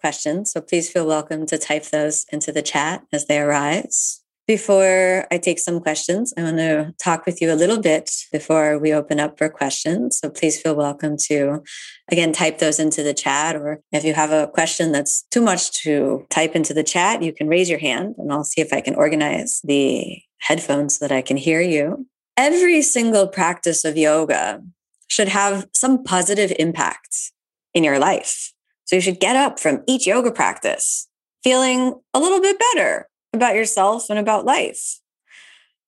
questions. So, please feel welcome to type those into the chat as they arise. Before I take some questions, I want to talk with you a little bit before we open up for questions. So please feel welcome to, again, type those into the chat. Or if you have a question that's too much to type into the chat, you can raise your hand and I'll see if I can organize the headphones so that I can hear you. Every single practice of yoga should have some positive impact in your life. So you should get up from each yoga practice feeling a little bit better about yourself and about life.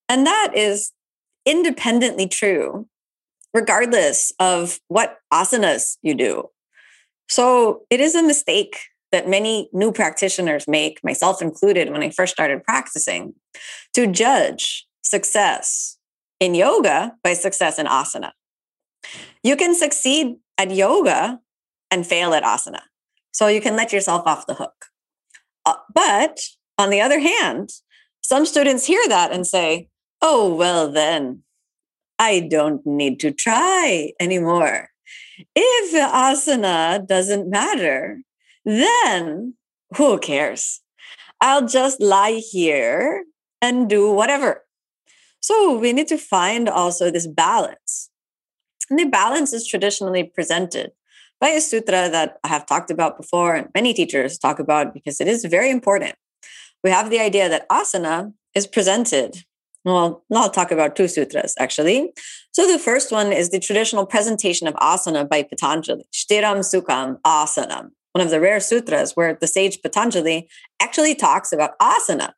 And that is independently true, regardless of what asanas you do. So it is a mistake that many new practitioners make, myself included, when I first started practicing, to judge success in yoga by success in asana. You can succeed at yoga and fail at asana. So you can let yourself off the hook. Uh, but on the other hand, some students hear that and say, oh, well, then I don't need to try anymore. If asana doesn't matter, then who cares? I'll just lie here and do whatever. So we need to find also this balance. And the balance is traditionally presented by a sutra that I have talked about before and many teachers talk about because it is very important we have the idea that asana is presented. Well, I'll talk about two sutras actually. So the first one is the traditional presentation of asana by Patanjali, Shtiram Sukham Asanam, one of the rare sutras where the sage Patanjali actually talks about asana.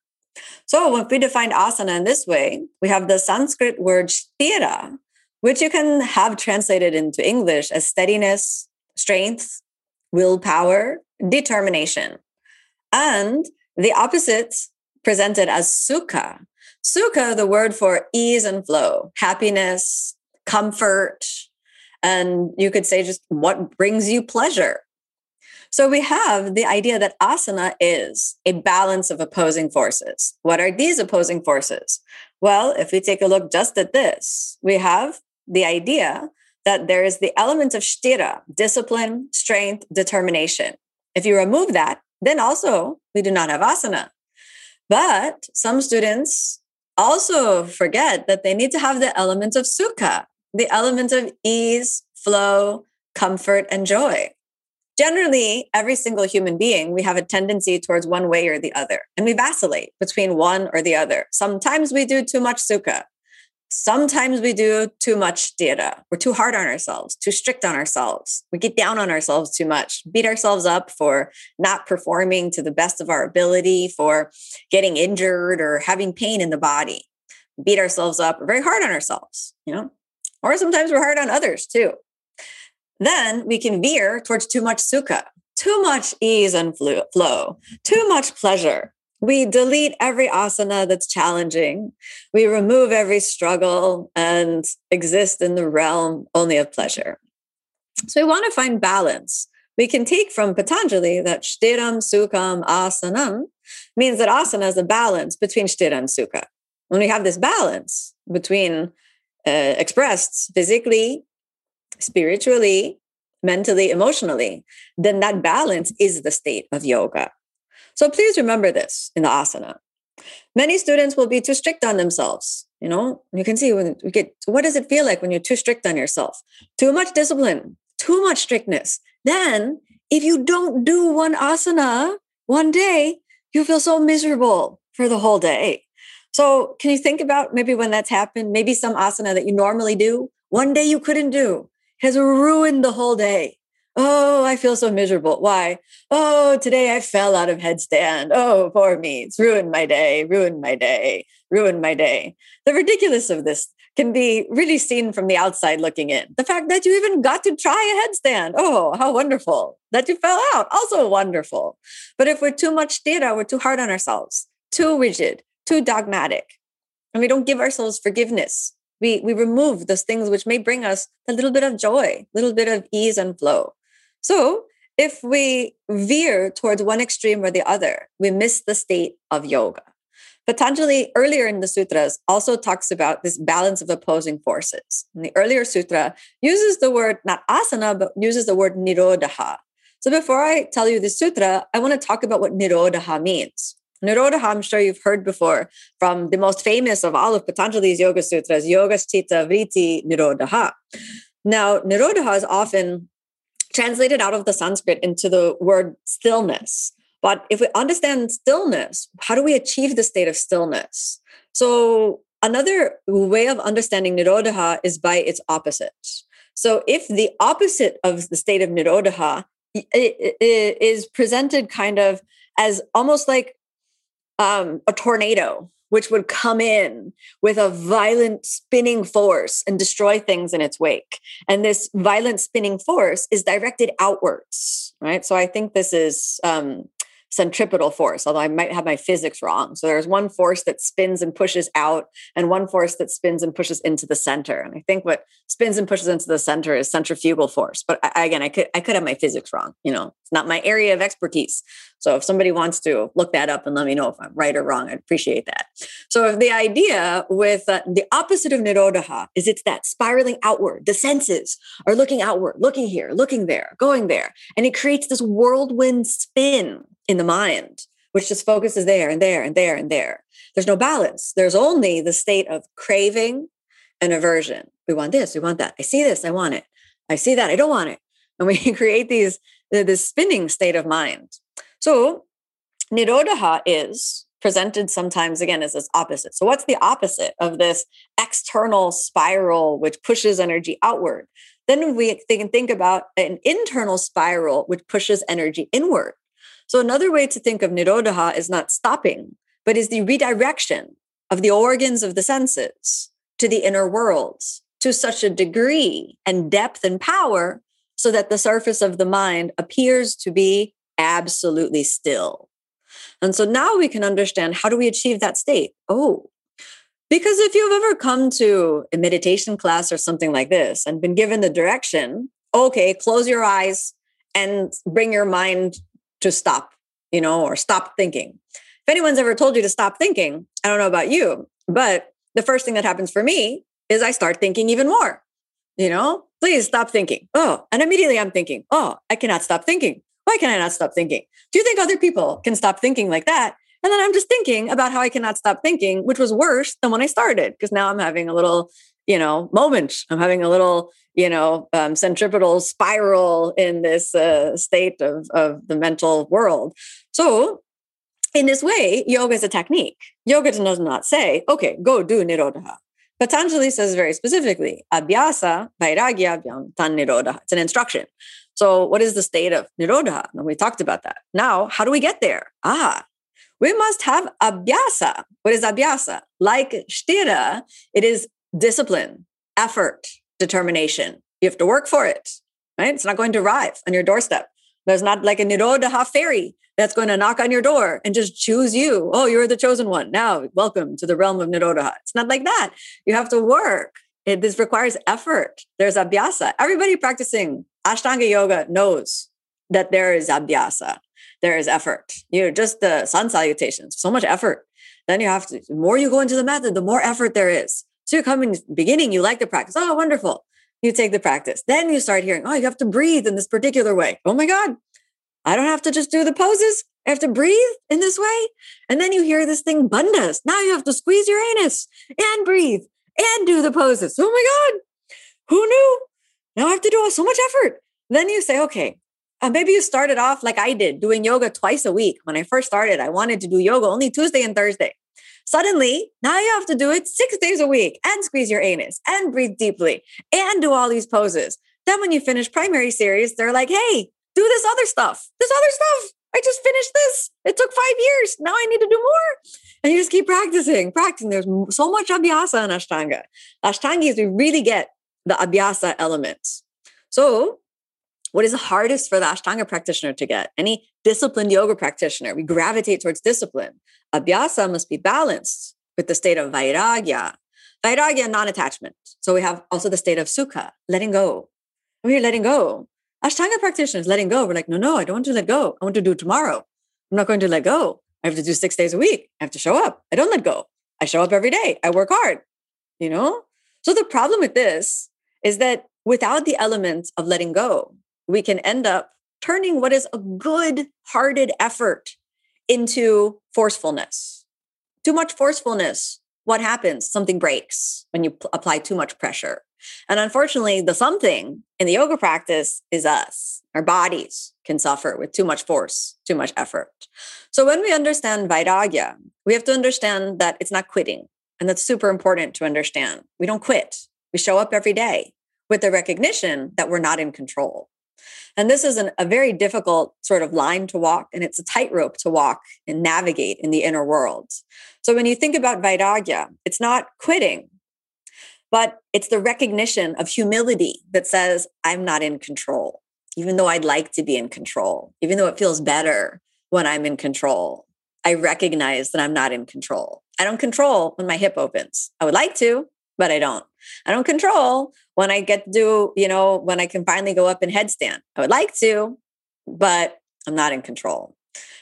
So if we define asana in this way, we have the Sanskrit word sthira, which you can have translated into English as steadiness, strength, willpower, determination. And the opposite presented as sukha. Sukha, the word for ease and flow, happiness, comfort, and you could say just what brings you pleasure. So we have the idea that asana is a balance of opposing forces. What are these opposing forces? Well, if we take a look just at this, we have the idea that there is the element of sthira, discipline, strength, determination. If you remove that, then also we do not have asana. But some students also forget that they need to have the element of sukha, the element of ease, flow, comfort, and joy. Generally, every single human being, we have a tendency towards one way or the other, and we vacillate between one or the other. Sometimes we do too much sukha. Sometimes we do too much sthira. We're too hard on ourselves, too strict on ourselves. We get down on ourselves too much, beat ourselves up for not performing to the best of our ability, for getting injured or having pain in the body. Beat ourselves up, we're very hard on ourselves, you know? Or sometimes we're hard on others too. Then we can veer towards too much sukha, too much ease and flow, too much pleasure, we delete every asana that's challenging. We remove every struggle and exist in the realm only of pleasure. So we want to find balance. We can take from Patanjali that shtiram sukham asanam means that asana is a balance between sthira and sukha. When we have this balance between uh, expressed physically, spiritually, mentally, emotionally, then that balance is the state of yoga. So please remember this in the asana. Many students will be too strict on themselves. You know, you can see when we get what does it feel like when you're too strict on yourself? Too much discipline, too much strictness. Then, if you don't do one asana one day, you feel so miserable for the whole day. So, can you think about maybe when that's happened? Maybe some asana that you normally do, one day you couldn't do, has ruined the whole day. Oh, I feel so miserable. Why? Oh, today I fell out of headstand. Oh, poor me. It's ruined my day, ruined my day, ruined my day. The ridiculous of this can be really seen from the outside looking in. The fact that you even got to try a headstand, oh, how wonderful. That you fell out, also wonderful. But if we're too much data, we're too hard on ourselves, too rigid, too dogmatic, and we don't give ourselves forgiveness. We, we remove those things which may bring us a little bit of joy, a little bit of ease and flow. So if we veer towards one extreme or the other, we miss the state of yoga. Patanjali, earlier in the sutras, also talks about this balance of opposing forces. And the earlier sutra uses the word not asana, but uses the word nirodha. So before I tell you the sutra, I want to talk about what nirodha means. Nirodha, I'm sure you've heard before from the most famous of all of Patanjali's Yoga Sutras, Yoga Chitta Vritti Nirodha. Now, Nirodha is often translated out of the Sanskrit into the word stillness. But if we understand stillness, how do we achieve the state of stillness? So, another way of understanding Nirodha is by its opposite. So, if the opposite of the state of Nirodha is presented kind of as almost like um, a tornado, which would come in with a violent spinning force and destroy things in its wake. And this violent spinning force is directed outwards, right? So I think this is um, centripetal force, although I might have my physics wrong. So there's one force that spins and pushes out, and one force that spins and pushes into the center. And I think what spins and pushes into the center is centrifugal force. But I, again, I could I could have my physics wrong. You know, it's not my area of expertise. So if somebody wants to look that up and let me know if I'm right or wrong, I'd appreciate that. So if the idea with uh, the opposite of nirodha is it's that spiraling outward, the senses are looking outward, looking here, looking there, going there, and it creates this whirlwind spin in the mind, which just focuses there and there and there and there. There's no balance. There's only the state of craving and aversion. We want this, we want that. I see this, I want it. I see that, I don't want it. And we create these this spinning state of mind. So nirodha is presented sometimes again as this opposite. So what's the opposite of this external spiral which pushes energy outward? Then we can think about an internal spiral which pushes energy inward. So another way to think of nirodha is not stopping, but is the redirection of the organs of the senses to the inner worlds to such a degree and depth and power so that the surface of the mind appears to be absolutely still. And so now we can understand how do we achieve that state? Oh, because if you've ever come to a meditation class or something like this and been given the direction, okay, close your eyes and bring your mind to stop, you know, or stop thinking. If anyone's ever told you to stop thinking, I don't know about you, but the first thing that happens for me is I start thinking even more. You know, please stop thinking. Oh, and immediately I'm thinking, oh, I cannot stop thinking. Why can I not stop thinking? Do you think other people can stop thinking like that? And then I'm just thinking about how I cannot stop thinking, which was worse than when I started, because now I'm having a little, you know, moment. I'm having a little you know um, centripetal spiral in this uh, state of, of the mental world. So in this way yoga is a technique. Yoga does not say okay go do nirodha. Patanjali says very specifically abhyasa vairagya tan nirodha. It's an instruction. So what is the state of nirodha? And we talked about that. Now how do we get there? Ah we must have abhyasa. What is abhyasa? Like sthira it is discipline effort determination. You have to work for it, right? It's not going to arrive on your doorstep. There's not like a Nirodha fairy that's going to knock on your door and just choose you. Oh, you're the chosen one. Now, welcome to the realm of Nirodha. It's not like that. You have to work. It, this requires effort. There's abhyasa. Everybody practicing Ashtanga yoga knows that there is abhyasa. There is effort. You know, just the sun salutations, so much effort. Then you have to, the more you go into the method, the more effort there is. So you come in the beginning, you like the practice. Oh, wonderful. You take the practice. Then you start hearing, oh, you have to breathe in this particular way. Oh my God. I don't have to just do the poses. I have to breathe in this way. And then you hear this thing, bandhas. Now you have to squeeze your anus and breathe and do the poses. Oh my God. Who knew? Now I have to do so much effort. Then you say, okay, uh, maybe you started off like I did, doing yoga twice a week. When I first started, I wanted to do yoga only Tuesday and Thursday. Suddenly, now you have to do it six days a week and squeeze your anus and breathe deeply and do all these poses. Then, when you finish primary series, they're like, hey, do this other stuff, this other stuff. I just finished this. It took five years. Now I need to do more. And you just keep practicing, practicing. There's so much abhyasa in Ashtanga. Ashtanga is we really get the abhyasa elements. So, what is the hardest for the Ashtanga practitioner to get? Any disciplined yoga practitioner, we gravitate towards discipline. Abhyasa must be balanced with the state of vairagya. Vairagya, non attachment. So, we have also the state of sukha, letting go. You're letting go, Ashtanga practitioners letting go. We're like, no, no, I don't want to let go. I want to do tomorrow. I'm not going to let go. I have to do six days a week. I have to show up. I don't let go. I show up every day. I work hard. You know? So the problem with this is that without the elements of letting go, we can end up turning what is a good hearted effort into forcefulness. Too much forcefulness. What happens? Something breaks when you p- apply too much pressure. And unfortunately, the something in the yoga practice is us. Our bodies can suffer with too much force, too much effort. So when we understand Vairagya, we have to understand that it's not quitting. And that's super important to understand. We don't quit. We show up every day with the recognition that we're not in control. And this is an, a very difficult sort of line to walk, and it's a tightrope to walk and navigate in the inner world. So when you think about Vairagya, it's not quitting, but it's the recognition of humility that says, I'm not in control, even though I'd like to be in control, even though it feels better when I'm in control. I recognize that I'm not in control. I don't control when my hip opens. I would like to, but I don't. I don't control when I get to do, you know, when I can finally go up in headstand. I would like to, but I'm not in control.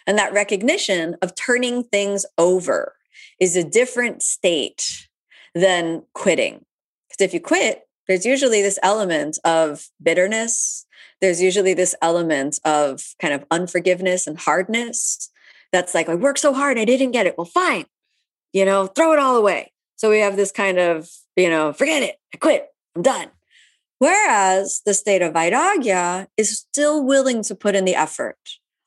And that recognition of turning things over is a different state than quitting. Because if you quit, there's usually this element of bitterness. There's usually this element of kind of unforgiveness and hardness. That's like, I worked so hard, I didn't get it. Well, fine, you know, throw it all away. So we have this kind of, you know, forget it, I quit, I'm done. Whereas the state of Vairagya is still willing to put in the effort,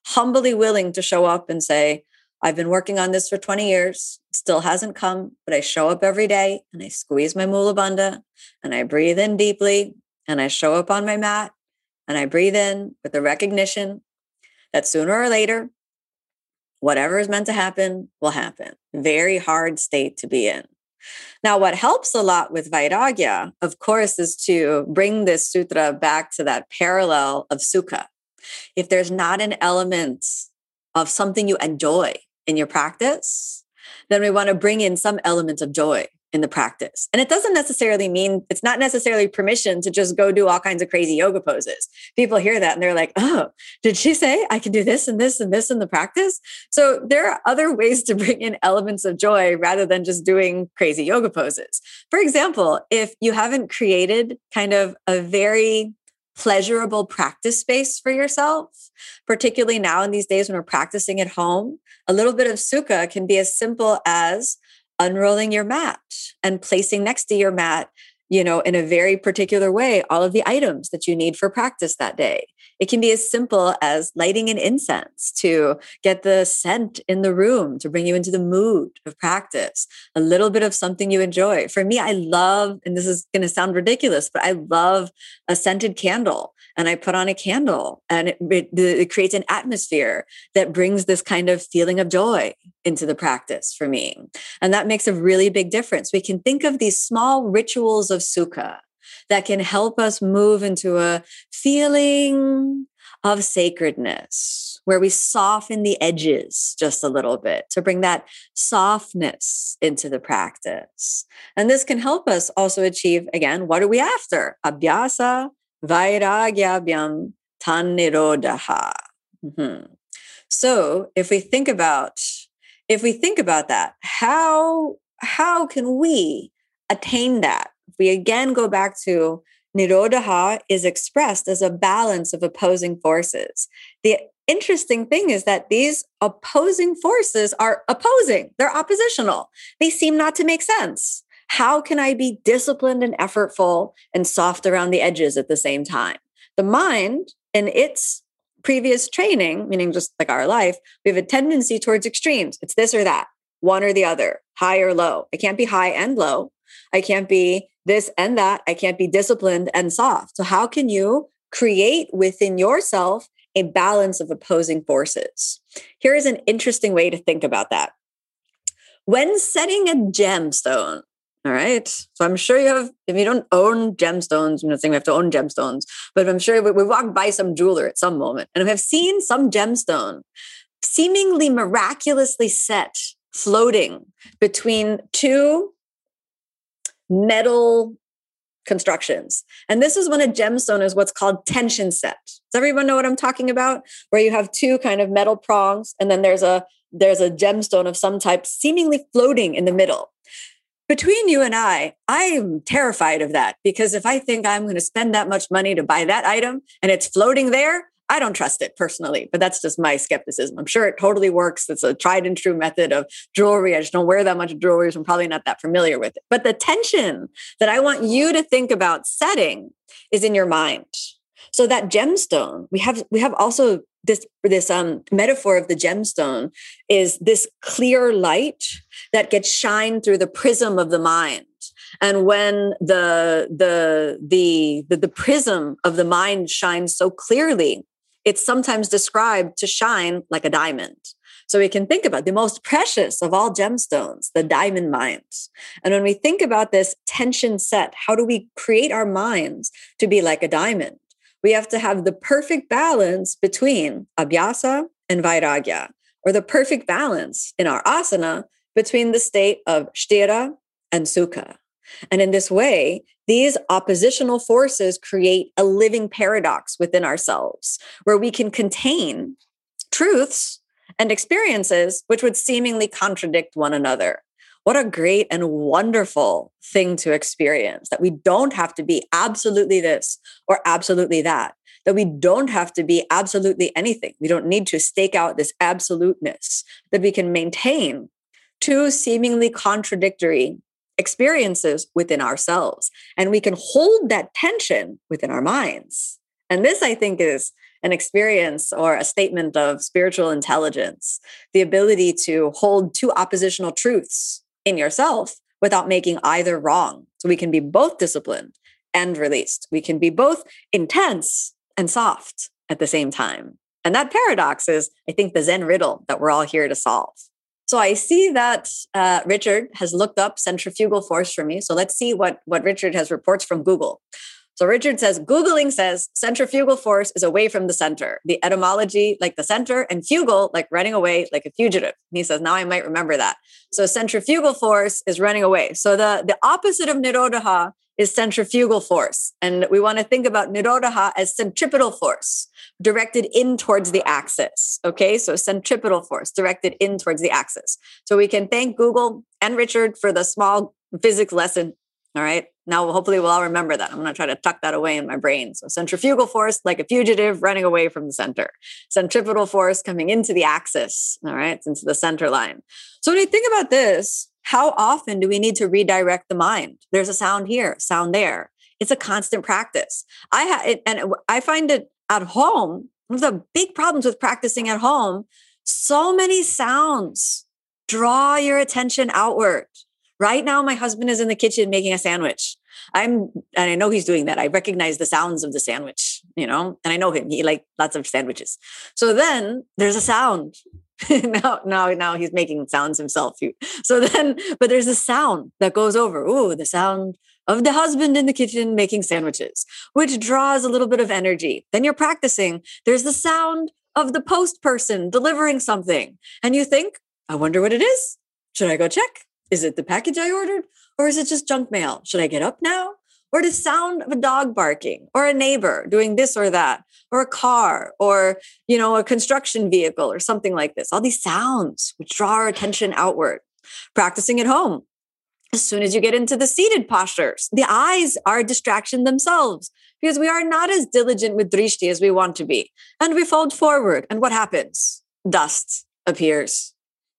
humbly willing to show up and say, I've been working on this for 20 years. It still hasn't come, but I show up every day and I squeeze my mula and I breathe in deeply and I show up on my mat and I breathe in with the recognition that sooner or later, whatever is meant to happen will happen. Very hard state to be in. Now, what helps a lot with Vairagya, of course, is to bring this sutra back to that parallel of sukha. If there's not an element of something you enjoy in your practice, then we want to bring in some element of joy in the practice. And it doesn't necessarily mean it's not necessarily permission to just go do all kinds of crazy yoga poses. People hear that and they're like, oh, did she say I can do this and this and this in the practice? So there are other ways to bring in elements of joy rather than just doing crazy yoga poses. For example, if you haven't created kind of a very pleasurable practice space for yourself, particularly now in these days when we're practicing at home. A little bit of sukha can be as simple as unrolling your mat and placing next to your mat you know, in a very particular way, all of the items that you need for practice that day. It can be as simple as lighting an incense to get the scent in the room to bring you into the mood of practice, a little bit of something you enjoy. For me, I love, and this is going to sound ridiculous, but I love a scented candle. And I put on a candle and it, it, it creates an atmosphere that brings this kind of feeling of joy into the practice for me. And that makes a really big difference. We can think of these small rituals of sukha that can help us move into a feeling of sacredness where we soften the edges just a little bit to bring that softness into the practice. And this can help us also achieve, again, what are we after? Abhyasa, vairagyabhyam, tannirodha. Mm-hmm. So if we think about if we think about that, how how can we attain that? We again go back to Nirodha is expressed as a balance of opposing forces. The interesting thing is that these opposing forces are opposing, they're oppositional. They seem not to make sense. How can I be disciplined and effortful and soft around the edges at the same time? The mind, in its previous training, meaning just like our life, we have a tendency towards extremes. It's this or that, one or the other, high or low. I can't be high and low. I can't be this and that. I can't be disciplined and soft. So, how can you create within yourself a balance of opposing forces. Here is an interesting way to think about that. When setting a gemstone, all right. So I'm sure you have, if you don't own gemstones, I'm not saying we have to own gemstones, but I'm sure we, we walked by some jeweler at some moment and we have seen some gemstone seemingly miraculously set floating between two metal constructions. And this is when a gemstone is what's called tension set. Does everyone know what I'm talking about? Where you have two kind of metal prongs and then there's a there's a gemstone of some type seemingly floating in the middle. Between you and I, I'm terrified of that because if I think I'm going to spend that much money to buy that item and it's floating there, I don't trust it personally, but that's just my skepticism. I'm sure it totally works. It's a tried and true method of jewelry. I just don't wear that much jewelry, so I'm probably not that familiar with it. But the tension that I want you to think about setting is in your mind. So that gemstone, we have we have also this this um, metaphor of the gemstone is this clear light that gets shined through the prism of the mind and when the the the the, the prism of the mind shines so clearly it's sometimes described to shine like a diamond. So we can think about the most precious of all gemstones, the diamond mind. And when we think about this tension set, how do we create our minds to be like a diamond? We have to have the perfect balance between abhyasa and vairagya, or the perfect balance in our asana between the state of sthira and sukha. And in this way, these oppositional forces create a living paradox within ourselves where we can contain truths and experiences which would seemingly contradict one another. What a great and wonderful thing to experience that we don't have to be absolutely this or absolutely that, that we don't have to be absolutely anything. We don't need to stake out this absoluteness, that we can maintain two seemingly contradictory experiences within ourselves. And we can hold that tension within our minds. And this, I think, is an experience or a statement of spiritual intelligence the ability to hold two oppositional truths in yourself without making either wrong. So we can be both disciplined and released. We can be both intense and soft at the same time. And that paradox is, I think, the Zen riddle that we're all here to solve. So I see that uh, Richard has looked up centrifugal force for me. So let's see what, what Richard has reports from Google. So Richard says Googling says centrifugal force is away from the center. The etymology, like the center, and fugal, like running away, like a fugitive. And he says, now I might remember that. So centrifugal force is running away. So the, the opposite of nirodha is centrifugal force. And we want to think about nirodha as centripetal force directed in towards the axis. Okay, so centripetal force directed in towards the axis. So we can thank Google and Richard for the small physics lesson. All right, now hopefully we'll all remember that. I'm going to try to tuck that away in my brain. So centrifugal force, like a fugitive running away from the center. Centripetal force coming into the axis. All right, into the center line. So when you think about this, how often do we need to redirect the mind? There's a sound here, sound there. It's a constant practice. I have, and I find it at home, one of the big problems with practicing at home, so many sounds draw your attention outward. Right now, my husband is in the kitchen making a sandwich. I'm, and I know he's doing that. I recognize the sounds of the sandwich, you know, and I know him. He like lots of sandwiches. So then there's a sound. now, now, now he's making sounds himself. So then, but there's a sound that goes over. Ooh, the sound of the husband in the kitchen making sandwiches, which draws a little bit of energy. Then you're practicing. There's the sound of the post person delivering something. And you think, I wonder what it is. Should I go check? Is it the package I ordered? Or is it just junk mail? Should I get up now? Or the sound of a dog barking or a neighbor doing this or that or a car or you know a construction vehicle or something like this all these sounds which draw our attention outward practicing at home as soon as you get into the seated postures, the eyes are a distraction themselves because we are not as diligent with drishti as we want to be. And we fold forward. And what happens? Dust appears.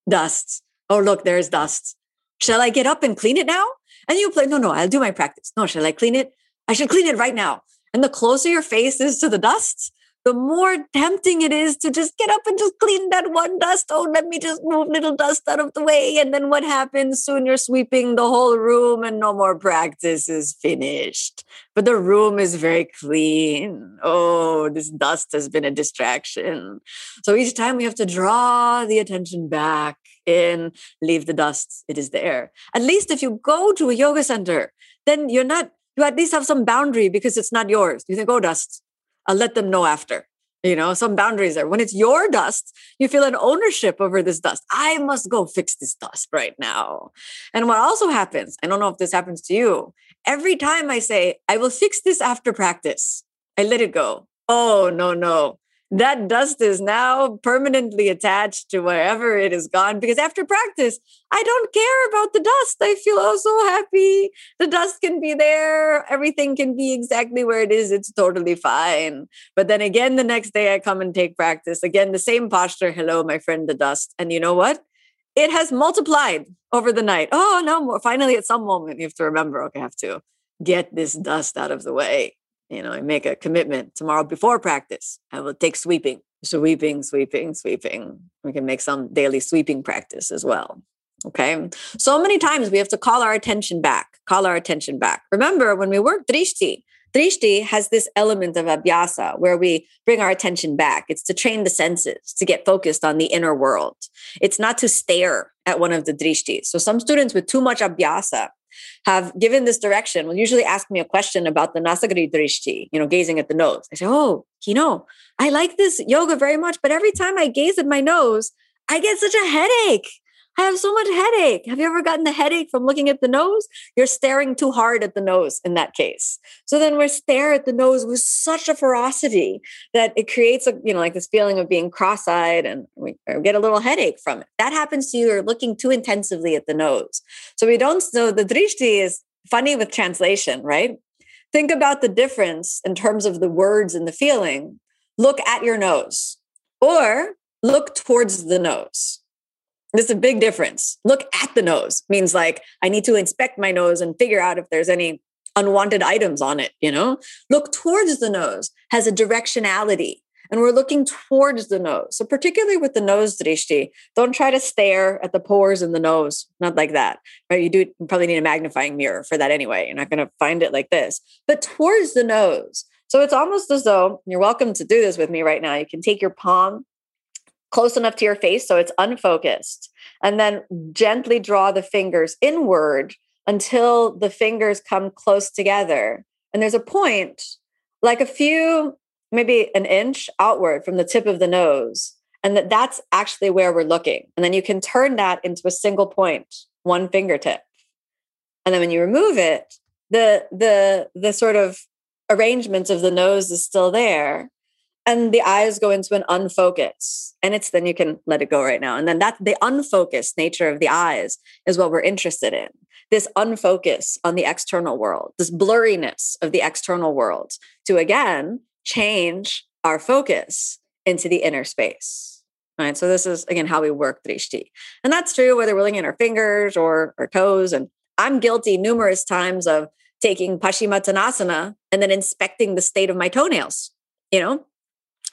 Dust. Oh, look, there's dust. Shall I get up and clean it now? And you play, no, no, I'll do my practice. No, shall I clean it? I should clean it right now. And the closer your face is to the dust, the more tempting it is to just get up and just clean that one dust. Oh, let me just move little dust out of the way. And then what happens? Soon you're sweeping the whole room and no more practice is finished. But the room is very clean. Oh, this dust has been a distraction. So each time we have to draw the attention back in, leave the dust. It is there. At least if you go to a yoga center, then you're not, you at least have some boundary because it's not yours. You think, oh, dust, I'll let them know after. You know, some boundaries there. When it's your dust, you feel an ownership over this dust. I must go fix this dust right now. And what also happens, I don't know if this happens to you, every time I say, I will fix this after practice, I let it go. Oh, no, no that dust is now permanently attached to wherever it is gone because after practice i don't care about the dust. I feel oh so happy. The dust can be there. Everything can be exactly where it is. It's totally fine. But then again the next day i come and take practice. Again the same posture. Hello my friend the dust. And you know what? It has multiplied over the night. Oh no more. Finally at some moment you have to remember okay i have to get this dust out of the way you know, I make a commitment tomorrow before practice. I will take sweeping, sweeping, sweeping, sweeping. We can make some daily sweeping practice as well. Okay. So many times we have to call our attention back, call our attention back. Remember, when we work drishti, drishti has this element of abhyasa where we bring our attention back. It's to train the senses, to get focused on the inner world. It's not to stare at one of the drishtis. So some students with too much abhyasa have given this direction will usually ask me a question about the Nasagrai Drishti, you know, gazing at the nose. I say, Oh, you know, I like this yoga very much, but every time I gaze at my nose, I get such a headache. I have so much headache. Have you ever gotten the headache from looking at the nose? You're staring too hard at the nose in that case. So then we stare at the nose with such a ferocity that it creates a, you know, like this feeling of being cross-eyed and we get a little headache from it. That happens to you or looking too intensively at the nose. So we don't so the drishti is funny with translation, right? Think about the difference in terms of the words and the feeling. Look at your nose or look towards the nose there's a big difference. Look at the nose means like I need to inspect my nose and figure out if there's any unwanted items on it, you know? Look towards the nose has a directionality and we're looking towards the nose. So particularly with the nose drishti, don't try to stare at the pores in the nose, not like that. Right? You do you probably need a magnifying mirror for that anyway. You're not going to find it like this, but towards the nose. So it's almost as though you're welcome to do this with me right now. You can take your palm close enough to your face so it's unfocused. And then gently draw the fingers inward until the fingers come close together. And there's a point, like a few, maybe an inch outward from the tip of the nose. And that that's actually where we're looking. And then you can turn that into a single point, one fingertip. And then when you remove it, the the the sort of arrangement of the nose is still there and the eyes go into an unfocus and it's then you can let it go right now. And then that the unfocused nature of the eyes is what we're interested in. This unfocus on the external world this blurriness of the external world to again change our focus into the inner space right? So this is again how we work drishti and that's true whether we're looking at our fingers or our toes. And i'm guilty numerous times of taking paschimottanasana and then inspecting the state of my toenails you know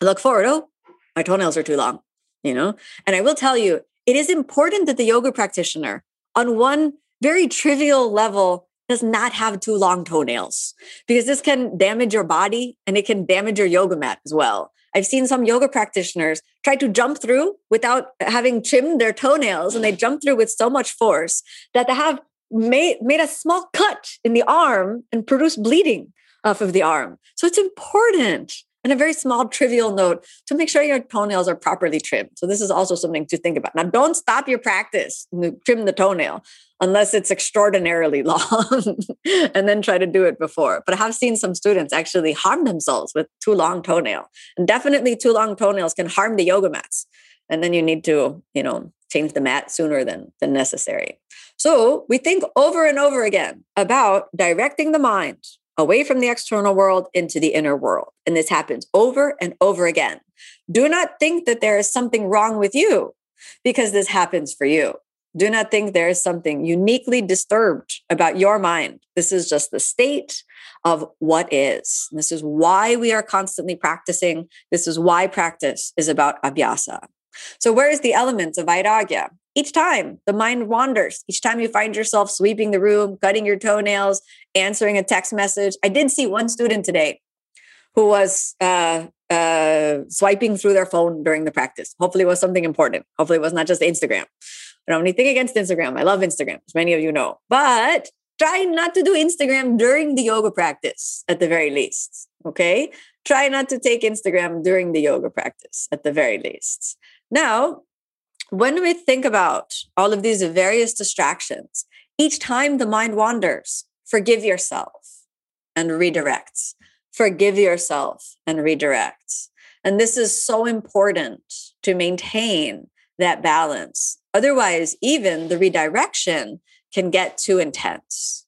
Look forward, oh, my toenails are too long, you know? And I will tell you, it is important that the yoga practitioner, on one very trivial level, does not have too long toenails because this can damage your body and it can damage your yoga mat as well. I've seen some yoga practitioners try to jump through without having trimmed their toenails and they jump through with so much force that they have made, made a small cut in the arm and produced bleeding off of the arm. So it's important and a very small, trivial note to make sure your toenails are properly trimmed. So, this is also something to think about. Now, don't stop your practice, trim the toenail unless it's extraordinarily long, and then try to do it before. But I have seen some students actually harm themselves with too long toenail. And definitely, too long toenails can harm the yoga mats. And then you need to, you know, change the mat sooner than, than necessary. So, we think over and over again about directing the mind away from the external world into the inner world. And this happens over and over again. Do not think that there is something wrong with you because this happens for you. Do not think there is something uniquely disturbed about your mind. This is just the state of what is. This is why we are constantly practicing. This is why practice is about abhyasa. So, where is the element of vairagya? Each time the mind wanders, each time you find yourself sweeping the room, cutting your toenails, answering a text message. I did see one student today who was uh, uh, swiping through their phone during the practice. Hopefully, it was something important. Hopefully, it was not just Instagram. I don't have anything against Instagram. I love Instagram, as many of you know. But try not to do Instagram during the yoga practice at the very least. Okay. Try not to take Instagram during the yoga practice at the very least. Now, when we think about all of these various distractions, each time the mind wanders, forgive yourself and redirect. Forgive yourself and redirect. And this is so important to maintain that balance. Otherwise, even the redirection can get too intense.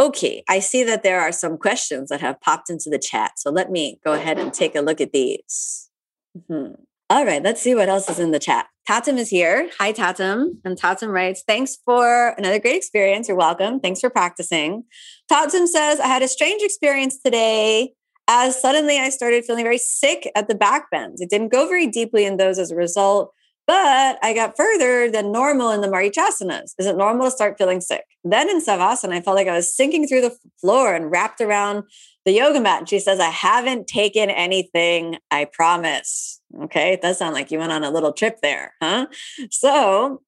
Okay, I see that there are some questions that have popped into the chat. So let me go ahead and take a look at these. Mm-hmm. All right, let's see what else is in the chat. Tatum is here. Hi, Tatum. And Tatum writes, Thanks for another great experience. You're welcome. Thanks for practicing. Tatum says, I had a strange experience today as suddenly I started feeling very sick at the back bends. It didn't go very deeply in those as a result, but I got further than normal in the Marichyasanas. Is it normal to start feeling sick? Then in Savasana, I felt like I was sinking through the floor and wrapped around the yoga mat. And she says, I haven't taken anything, I promise. Okay, it does sound like you went on a little trip there, huh? So,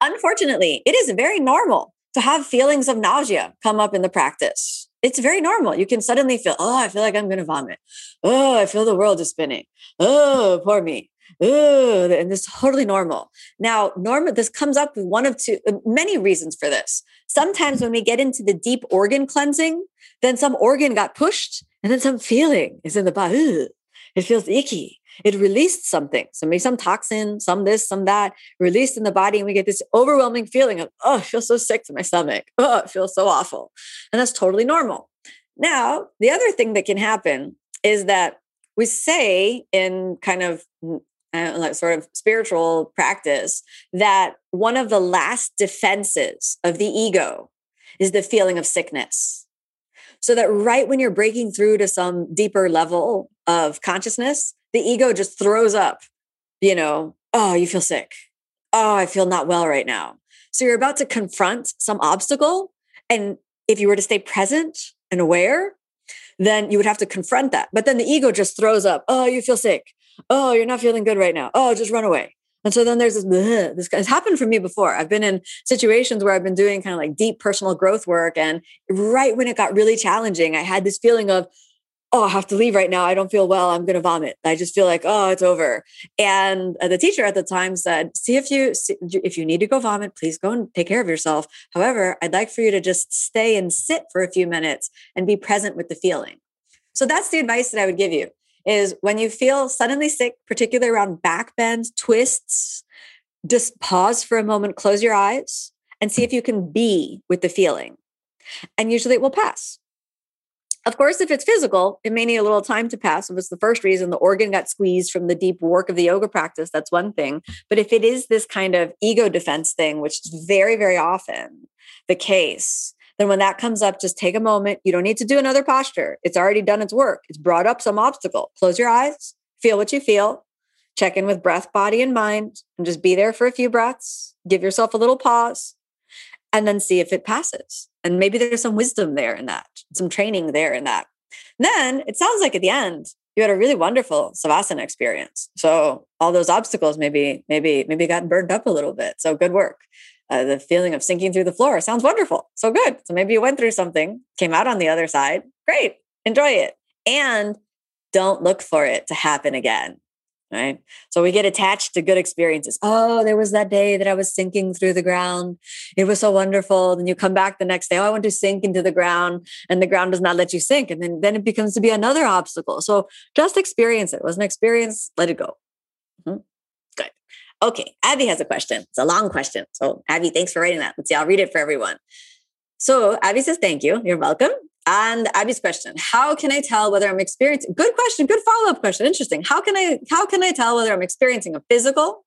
unfortunately, it is very normal to have feelings of nausea come up in the practice. It's very normal. You can suddenly feel, oh, I feel like I'm going to vomit. Oh, I feel the world is spinning. Oh, poor me. Oh, and this is totally normal. Now, normal, this comes up with one of two, uh, many reasons for this. Sometimes when we get into the deep organ cleansing, then some organ got pushed and then some feeling is in the body. It feels icky. It released something. So maybe some toxin, some this, some that, released in the body. And we get this overwhelming feeling of, oh, I feel so sick to my stomach. Oh, it feels so awful. And that's totally normal. Now, the other thing that can happen is that we say in kind of uh, like sort of spiritual practice that one of the last defenses of the ego is the feeling of sickness. So that right when you're breaking through to some deeper level of consciousness, the ego just throws up, you know, oh, you feel sick. Oh, I feel not well right now. So you're about to confront some obstacle. And if you were to stay present and aware, then you would have to confront that. But then the ego just throws up, oh, you feel sick. Oh, you're not feeling good right now. Oh, just run away. And so then there's this, this has happened for me before. I've been in situations where I've been doing kind of like deep personal growth work. And right when it got really challenging, I had this feeling of, oh, I have to leave right now. I don't feel well. I'm going to vomit. I just feel like, oh, it's over. And uh, the teacher at the time said, see if you, if you need to go vomit, please go and take care of yourself. However, I'd like for you to just stay and sit for a few minutes and be present with the feeling. So that's the advice that I would give you is when you feel suddenly sick, particularly around back bends, twists, just pause for a moment, close your eyes and see if you can be with the feeling. And usually it will pass. Of course, if it's physical, it may need a little time to pass. If it's the first reason the organ got squeezed from the deep work of the yoga practice, that's one thing. But if it is this kind of ego defense thing, which is very, very often the case, then when that comes up, just take a moment. You don't need to do another posture. It's already done its work. It's brought up some obstacle. Close your eyes, feel what you feel, check in with breath, body, and mind, and just be there for a few breaths. Give yourself a little pause and then see if it passes. And maybe there's some wisdom there in that, some training there in that. Then it sounds like at the end, you had a really wonderful savasana experience. So all those obstacles maybe, maybe, maybe got burned up a little bit. So good work. Uh, the feeling of sinking through the floor sounds wonderful. So good. So maybe you went through something, came out on the other side. Great. Enjoy it. And don't look for it to happen again right? So we get attached to good experiences. Oh, there was that day that I was sinking through the ground. It was so wonderful. Then you come back the next day. Oh, I want to sink into the ground, and the ground does not let you sink, and then then it becomes to be another obstacle. So just experience it. it was an experience. Let it go. Mm-hmm. Okay, Abby has a question. It's a long question. So Abby, thanks for writing that. Let's see. I'll read it for everyone. So Abby says, "Thank you. You're welcome." And Abby's question, how can I tell whether I'm experiencing good question, good follow-up question. Interesting. How can I how can I tell whether I'm experiencing a physical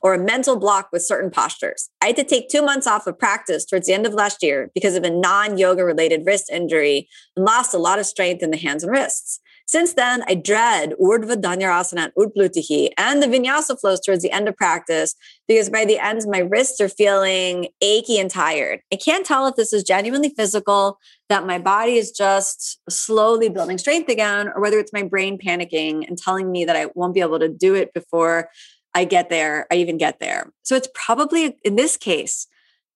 or a mental block with certain postures. I had to take two months off of practice towards the end of last year because of a non yoga related wrist injury and lost a lot of strength in the hands and wrists. Since then, I dread Urdhva Dhanurasana and Utplutihi and the vinyasa flows towards the end of practice because by the end, my wrists are feeling achy and tired. I can't tell if this is genuinely physical, that my body is just slowly building strength again, or whether it's my brain panicking and telling me that I won't be able to do it before I get there, I even get there. So it's probably in this case,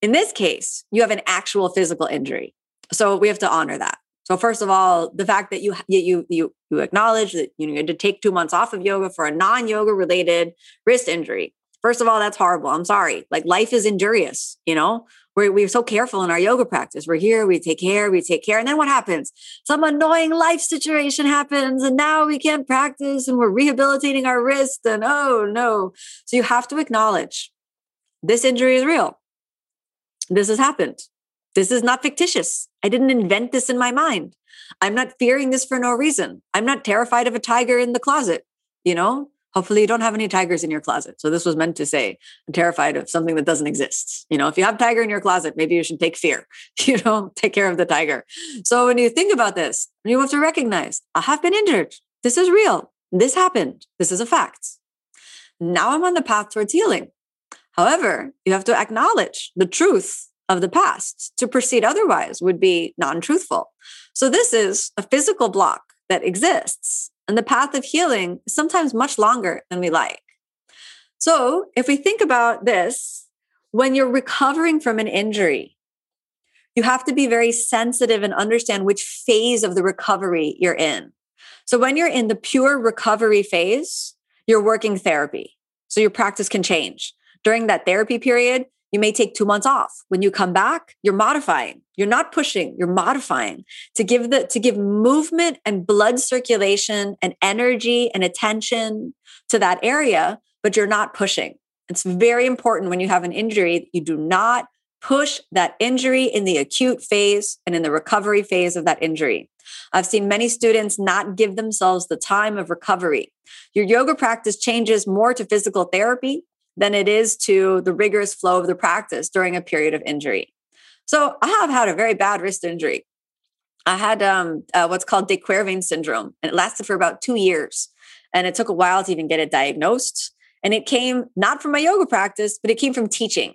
in this case, you have an actual physical injury. So we have to honor that. So first of all, the fact that you you you you acknowledge that you need to take two months off of yoga for a non-yoga related wrist injury. First of all, that's horrible. I'm sorry. Like life is injurious, you know? We're, we're so careful in our yoga practice. We're here, we take care, we take care. And then what happens? Some annoying life situation happens, and now we can't practice and we're rehabilitating our wrist. And oh no. So you have to acknowledge this injury is real. This has happened. This is not fictitious. I didn't invent this in my mind. I'm not fearing this for no reason. I'm not terrified of a tiger in the closet. You know, hopefully you don't have any tigers in your closet. So this was meant to say, I'm terrified of something that doesn't exist. You know, if you have a tiger in your closet, maybe you should take fear, you know, take care of the tiger. So when you think about this, you have to recognize, I have been injured. This is real. This happened. This is a fact. Now I'm on the path towards healing. However, you have to acknowledge the truth of the past. To proceed otherwise would be non truthful. So, this is a physical block that exists, and the path of healing is sometimes much longer than we like. So, if we think about this, when you're recovering from an injury, you have to be very sensitive and understand which phase of the recovery you're in. So, when you're in the pure recovery phase, you're working therapy. So, your practice can change. During that therapy period, you may take two months off. When you come back, you're modifying. You're not pushing, you're modifying to give the to give movement and blood circulation and energy and attention to that area, but you're not pushing. It's very important when you have an injury you do not push that injury in the acute phase and in the recovery phase of that injury. I've seen many students not give themselves the time of recovery. Your yoga practice changes more to physical therapy than it is to the rigorous flow of the practice during a period of injury. So I have had a very bad wrist injury. I had um, uh, what's called de Quervain syndrome, and it lasted for about two years. And it took a while to even get it diagnosed. And it came not from my yoga practice, but it came from teaching.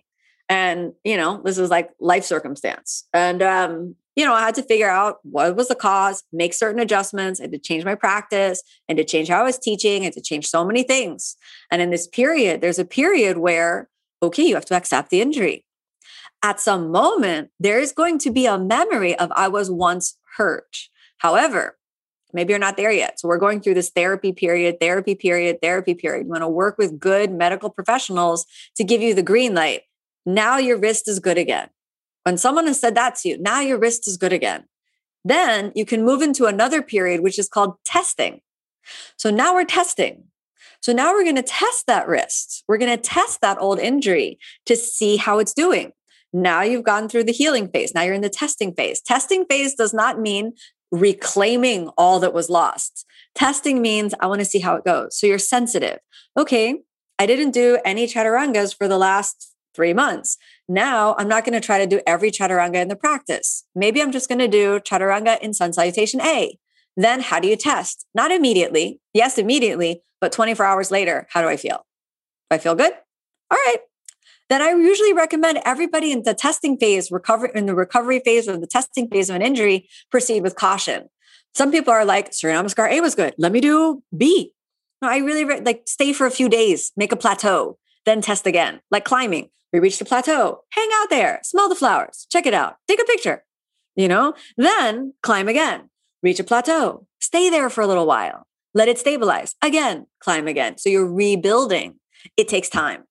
And, you know, this was like life circumstance. And um, you know, I had to figure out what was the cause, make certain adjustments, had to change my practice, and to change how I was teaching, and to change so many things. And in this period, there's a period where, okay, you have to accept the injury. At some moment, there is going to be a memory of I was once hurt. However, maybe you're not there yet. So we're going through this therapy period, therapy period, therapy period. You want to work with good medical professionals to give you the green light. Now your wrist is good again. When someone has said that to you, now your wrist is good again. Then you can move into another period, which is called testing. So now we're testing. So now we're going to test that wrist. We're going to test that old injury to see how it's doing. Now you've gone through the healing phase. Now you're in the testing phase. Testing phase does not mean reclaiming all that was lost. Testing means I want to see how it goes. So you're sensitive. Okay, I didn't do any chaturangas for the last three months. Now I'm not going to try to do every chaturanga in the practice. Maybe I'm just going to do chaturanga in sun salutation A. Then how do you test? Not immediately. Yes, immediately, but 24 hours later, how do I feel? Do I feel good? All right. Then I usually recommend everybody in the testing phase, recover in the recovery phase or the testing phase of an injury, proceed with caution. Some people are like, Surya Namaskar A was good. Let me do B. No, I really re- like stay for a few days, make a plateau, then test again, like climbing. We reach the plateau, hang out there, smell the flowers, check it out, take a picture, you know, then climb again, reach a plateau, stay there for a little while, let it stabilize, again, climb again. So you're rebuilding. It takes time.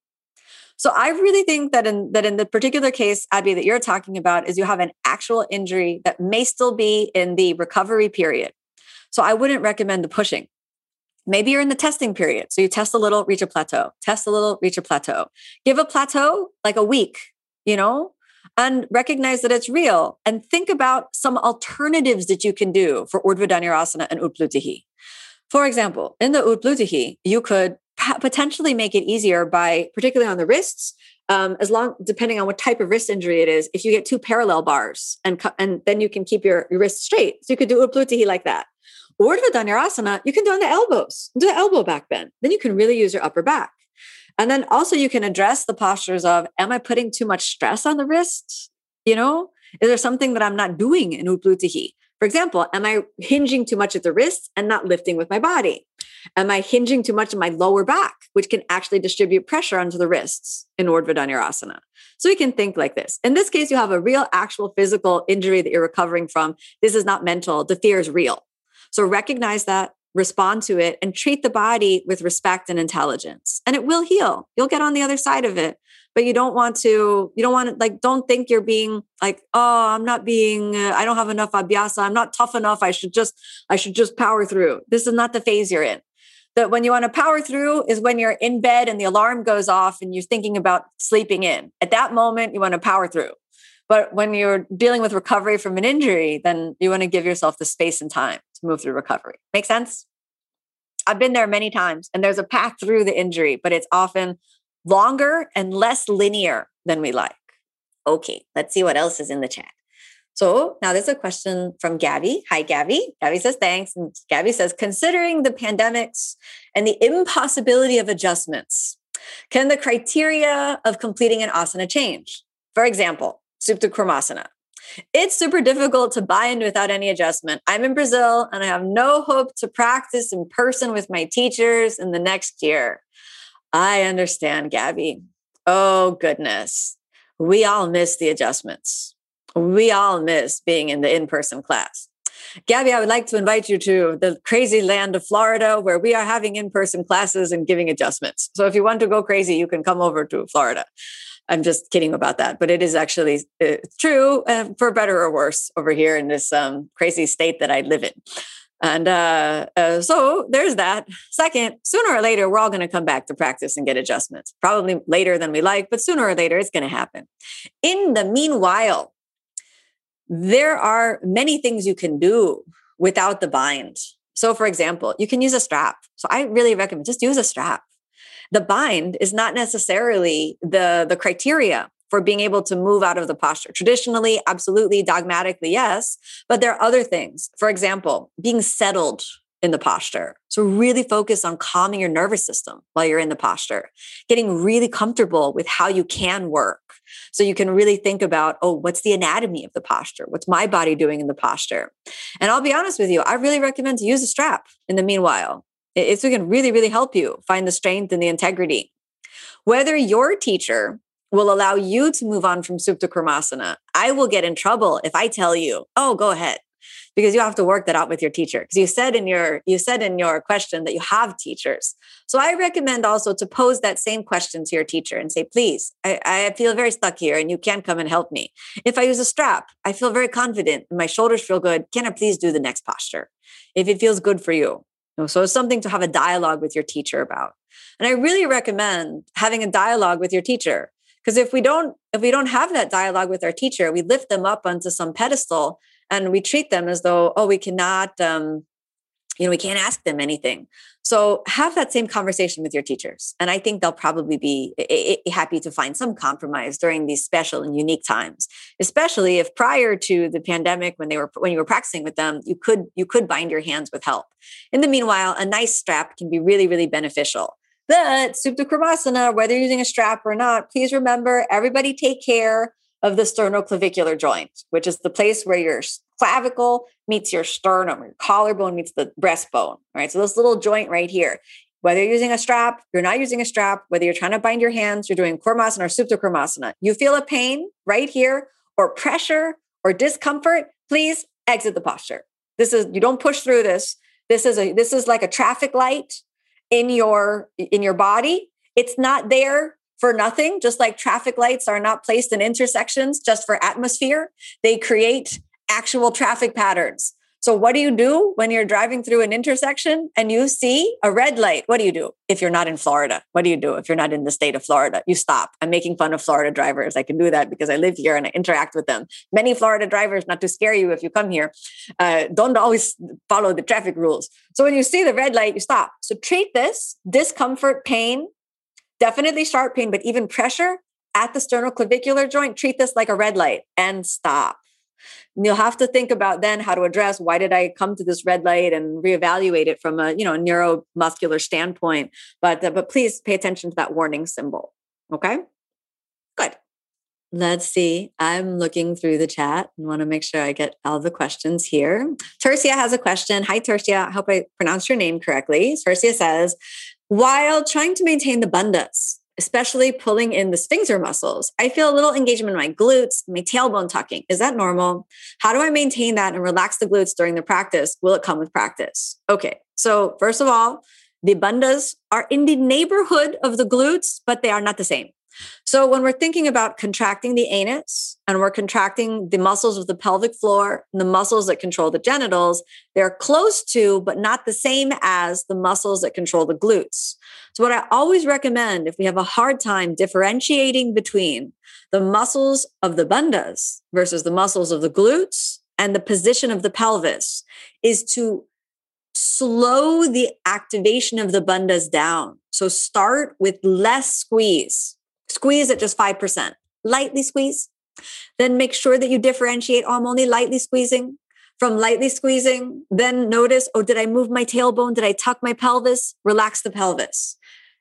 So I really think that in that in the particular case, Abby, that you're talking about is you have an actual injury that may still be in the recovery period. So I wouldn't recommend the pushing. Maybe you're in the testing period. So you test a little, reach a plateau, test a little, reach a plateau. Give a plateau like a week, you know, and recognize that it's real and think about some alternatives that you can do for Urdhva Dhanurasana and Utplutihi. For example, in the Utplutihi, you could potentially make it easier by, particularly on the wrists, um, as long depending on what type of wrist injury it is. If you get two parallel bars, and and then you can keep your, your wrist straight, so you could do Uplu like that. Urdhva Dhanurasana, you can do on the elbows, do the elbow back bend. Then you can really use your upper back. And then also you can address the postures of, am I putting too much stress on the wrist? You know, is there something that I'm not doing in Uplu For example, am I hinging too much at the wrist and not lifting with my body? Am I hinging too much in my lower back, which can actually distribute pressure onto the wrists in Urdhva? So we can think like this. In this case, you have a real, actual physical injury that you're recovering from. This is not mental. The fear is real. So recognize that, respond to it, and treat the body with respect and intelligence. And it will heal. You'll get on the other side of it. But you don't want to, you don't want to, like, don't think you're being like, oh, I'm not being, uh, I don't have enough abhyasa. I'm not tough enough. I should just, I should just power through. This is not the phase you're in. That when you want to power through is when you're in bed and the alarm goes off and you're thinking about sleeping in. At that moment, you want to power through. But when you're dealing with recovery from an injury, then you want to give yourself the space and time to move through recovery. Make sense? I've been there many times and there's a path through the injury, but it's often longer and less linear than we like. Okay, let's see what else is in the chat. So now there's a question from Gabby. Hi, Gabby. Gabby says thanks. And Gabby says, considering the pandemics and the impossibility of adjustments, can the criteria of completing an asana change? For example, Supta Kurmasana. It's super difficult to buy bind without any adjustment. I'm in Brazil and I have no hope to practice in person with my teachers in the next year. I understand, Gabby. Oh, goodness. We all miss the adjustments. We all miss being in the in person class. Gabby, I would like to invite you to the crazy land of Florida where we are having in person classes and giving adjustments. So if you want to go crazy, you can come over to Florida. I'm just kidding about that, but it is actually it's true uh, for better or worse over here in this um, crazy state that I live in. And uh, uh, so there's that. Second, sooner or later, we're all going to come back to practice and get adjustments. Probably later than we like, but sooner or later, it's going to happen. In the meanwhile, there are many things you can do without the bind. So, for example, you can use a strap. So, I really recommend just use a strap the bind is not necessarily the the criteria for being able to move out of the posture. Traditionally, absolutely, dogmatically, yes. But there are other things. For example, being settled in the posture. So, really focus on calming your nervous system while you're in the posture, getting really comfortable with how you can work. So, you can really think about, oh, what's the anatomy of the posture? What's my body doing in the posture? And I'll be honest with you, I really recommend to use a strap in the meanwhile. It's going to really, really help you find the strength and the integrity. Whether your teacher will allow you to move on from Supta Kurmasana, I will get in trouble if I tell you, oh, go ahead. Because you have to work that out with your teacher. Because you said in your you said in your question that you have teachers. So I recommend also to pose that same question to your teacher and say, please, I, I feel very stuck here and you can come and help me. If I use a strap, I feel very confident my shoulders feel good. Can I please do the next posture? If it feels good for you. So it's something to have a dialogue with your teacher about. And I really recommend having a dialogue with your teacher because if we don't if we don't have that dialogue with our teacher, we lift them up onto some pedestal and we treat them as though oh we cannot um, you know we can't ask them anything. So have that same conversation with your teachers and i think they'll probably be happy to find some compromise during these special and unique times especially if prior to the pandemic when they were when you were practicing with them you could you could bind your hands with help. In the meanwhile a nice strap can be really really beneficial. But supta kurmasana whether you're using a strap or not please remember everybody take care of the sternoclavicular joint which is the place where your clavicle meets your sternum, your collarbone meets the breastbone. Right. So this little joint right here. Whether you're using a strap, you're not using a strap, whether you're trying to bind your hands, you're doing Kurmasana or Supta Kurmasana, you feel a pain right here or pressure or discomfort, please exit the posture. This is you don't push through this. This is a this is like a traffic light in your in your body. It's not there for nothing, just like traffic lights are not placed in intersections just for atmosphere. They create actual traffic patterns. So, what do you do when you're driving through an intersection and you see a red light? What do you do if you're not in Florida? What do you do if you're not in the state of Florida? You stop. I'm making fun of Florida drivers. I can do that because I live here and I interact with them. Many Florida drivers, not to scare you if you come here, uh, don't always follow the traffic rules. So, when you see the red light, you stop. So, treat this discomfort, pain, definitely sharp pain, but even pressure at the sternoclavicular joint, treat this like a red light and stop you'll have to think about then how to address why did I come to this red light and reevaluate it from a you know neuromuscular standpoint. But uh, but please pay attention to that warning symbol. Okay, good. Let's see. I'm looking through the chat and want to make sure I get all the questions here. Tercia has a question. Hi, Tercia. I hope I pronounced your name correctly. Tercia says, while trying to maintain the bandhas, especially pulling in the sphincter muscles. I feel a little engagement in my glutes, my tailbone tucking. Is that normal? How do I maintain that and relax the glutes during the practice? Will it come with practice? Okay. So, first of all, the bandhas are in the neighborhood of the glutes, but they are not the same. So when we're thinking about contracting the anus and we're contracting the muscles of the pelvic floor and the muscles that control the genitals, they're close to, but not the same as the muscles that control the glutes. So what I always recommend if we have a hard time differentiating between the muscles of the bandhas versus the muscles of the glutes and the position of the pelvis is to slow the activation of the bandhas down. So start with less squeeze Squeeze at just 5%. Lightly squeeze. Then make sure that you differentiate. Oh, I'm only lightly squeezing. From lightly squeezing, then notice, oh, did I move my tailbone? Did I tuck my pelvis? Relax the pelvis.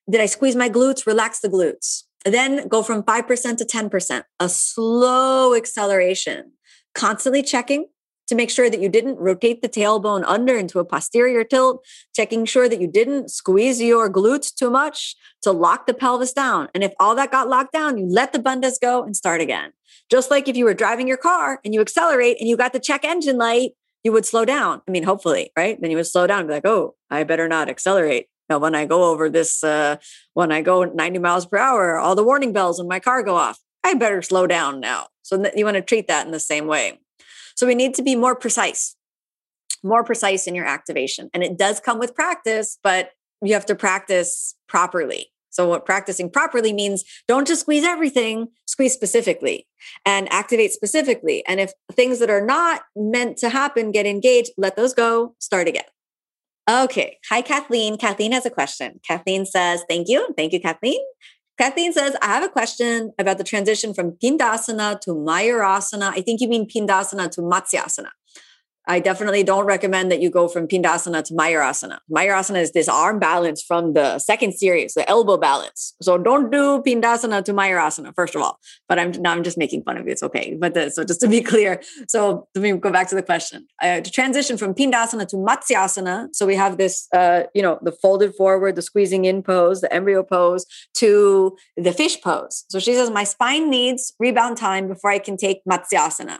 Did I squeeze my glutes? Relax the glutes. Then go from 5% to 10%, a slow acceleration, constantly checking to make sure that you didn't rotate the tailbone under into a posterior tilt, checking sure that you didn't squeeze your glutes too much to lock the pelvis down. And if all that got locked down, you let the bandhas go and start again. Just like if you were driving your car and you accelerate and you got the check engine light, you would slow down. I mean, hopefully, right? Then you would slow down and be like, oh, I better not accelerate. Now, when I go over this, uh, when I go 90 miles per hour, all the warning bells in my car go off. I better slow down now. So you want to treat that in the same way. So we need to be more precise, more precise in your activation. And it does come with practice, but you have to practice properly. So, what practicing properly means don't just squeeze everything, squeeze specifically and activate specifically. And if things that are not meant to happen get engaged, let those go, start again. Okay. Hi, Kathleen. Kathleen has a question. Kathleen says, Thank you. Thank you, Kathleen. Kathleen says, I have a question about the transition from Pindasana to Mayurasana. I think you mean Pindasana to Matsyasana. I definitely don't recommend that you go from Pindasana to Mayurasana. Mayurasana is this arm balance from the second series, the elbow balance. So don't do Pindasana to Mayurasana, first of all. But I'm now I'm just making fun of you. It's okay. But the, so just to be clear, so let me go back to the question. Uh, to transition from Pindasana to Matsyasana, so we have this, uh, you know, the folded forward, the squeezing in pose, the embryo pose, to the fish pose. So she says, my spine needs rebound time before I can take Matsyasana.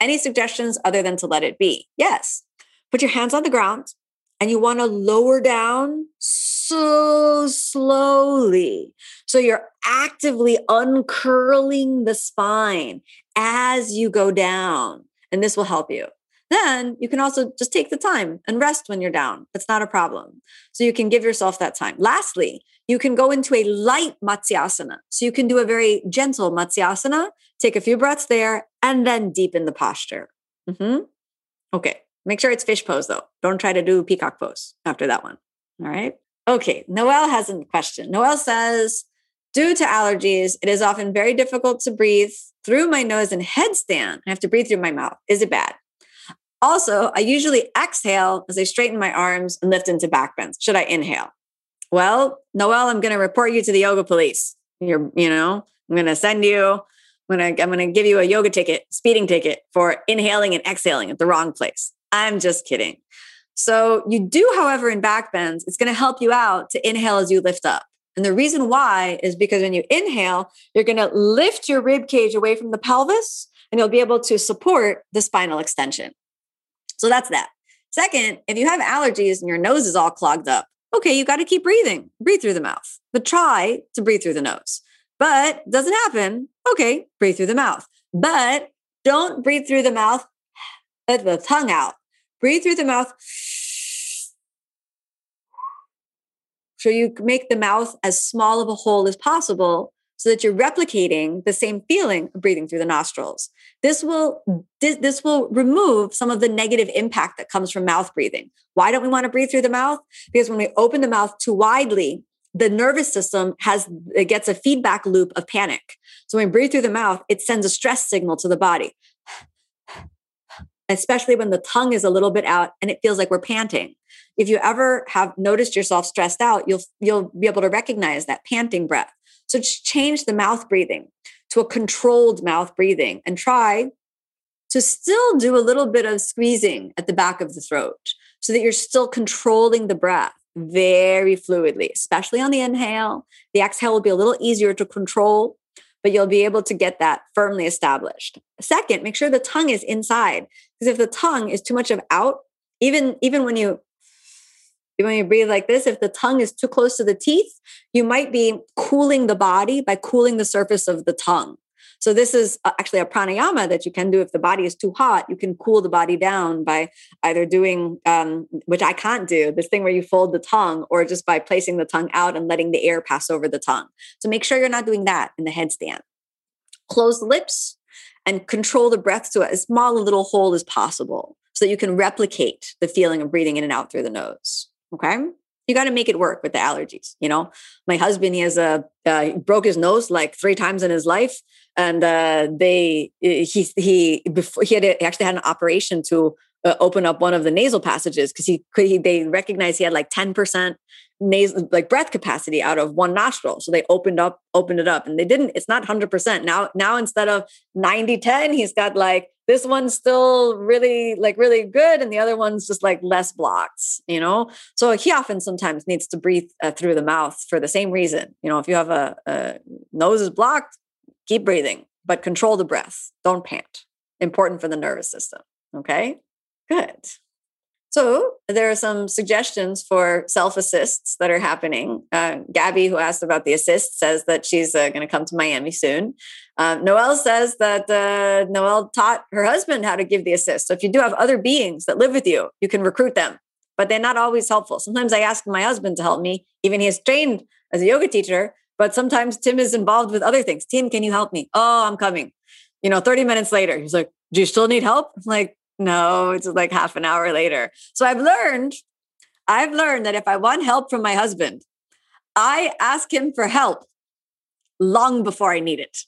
Any suggestions other than to let it be? Yes. Put your hands on the ground and you want to lower down so slowly. So you're actively uncurling the spine as you go down, and this will help you. Then you can also just take the time and rest when you're down. It's not a problem. So you can give yourself that time. Lastly, you can go into a light matsyasana. So you can do a very gentle matsyasana, take a few breaths there, and then deepen the posture. Mm-hmm. Okay. Make sure it's fish pose though. Don't try to do peacock pose after that one. All right. Okay. Noel has a question. Noel says, Due to allergies, it is often very difficult to breathe through my nose and headstand. I have to breathe through my mouth. Is it bad? Also, I usually exhale as I straighten my arms and lift into back bends. Should I inhale? Well, Noel, I'm going to report you to the yoga police. You're, you know, I'm going to send you, I'm to, I'm to give you a yoga ticket, speeding ticket for inhaling and exhaling at the wrong place. I'm just kidding. So you do, however, in back bends, it's going to help you out to inhale as you lift up. And the reason why is because when you inhale, you're going to lift your rib cage away from the pelvis and you'll be able to support the spinal extension. So that's that. Second, if you have allergies and your nose is all clogged up, okay, you got to keep breathing. Breathe through the mouth, but try to breathe through the nose. But doesn't happen. Okay, breathe through the mouth. But don't breathe through the mouth, let the tongue out. breathe through the mouth. So you make the mouth as small of a hole as possible so that you're replicating the same feeling of breathing through the nostrils. This will this, this will remove some of the negative impact that comes from mouth breathing. Why don't we want to breathe through the mouth? Because when we open the mouth too widely, the nervous system has it gets a feedback loop of panic. So when we breathe through the mouth, it sends a stress signal to the body. Especially when the tongue is a little bit out and it feels like we're panting. If you ever have noticed yourself stressed out, you'll you'll be able to recognize that panting breath. So just change the mouth breathing to a controlled mouth breathing and try to still do a little bit of squeezing at the back of the throat so that you're still controlling the breath very fluidly, especially on the inhale. The exhale will be a little easier to control, but you'll be able to get that firmly established. Second, make sure the tongue is inside because if the tongue is too much of out, even even when you when you breathe like this, if the tongue is too close to the teeth, you might be cooling the body by cooling the surface of the tongue. So this is uh, actually a pranayama that you can do if the body is too hot. You can cool the body down by either doing, um, which I can't do, this thing where you fold the tongue, or just by placing the tongue out and letting the air pass over the tongue. So make sure you're not doing that in the headstand. Close the lips and control the breath to as small a little hole as possible so that you can replicate the feeling of breathing in and out through the nose. Okay you got to make it work with the allergies you know my husband he has a uh, broke his nose like three times in his life and uh, they he he before he had he actually had an operation to uh, open up one of the nasal passages because he he, they recognized he had like 10% nasal like breath capacity out of one nostril. So they opened up opened it up and they didn't. It's not 100% now now instead of 90 10 he's got like this one's still really like really good and the other one's just like less blocked you know? So he often sometimes needs to breathe uh, through the mouth for the same reason. You know if you have a, a nose is blocked keep breathing but control the breath don't pant important for the nervous system okay good so there are some suggestions for self assists that are happening. Uh, Gabby, who asked about the assist, says that she's uh, going to come to Miami soon. Uh, Noelle says that uh, Noelle taught her husband how to give the assist. So if you do have other beings that live with you, you can recruit them, but they're not always helpful. Sometimes I ask my husband to help me, even he is trained as a yoga teacher, but sometimes Tim is involved with other things. Tim, can you help me? Oh, I'm coming. You know, 30 minutes later, he's like, Do you still need help? I'm like, no, it's like half an hour later. So I've learned, I've learned that if I want help from my husband, I ask him for help long before I need it.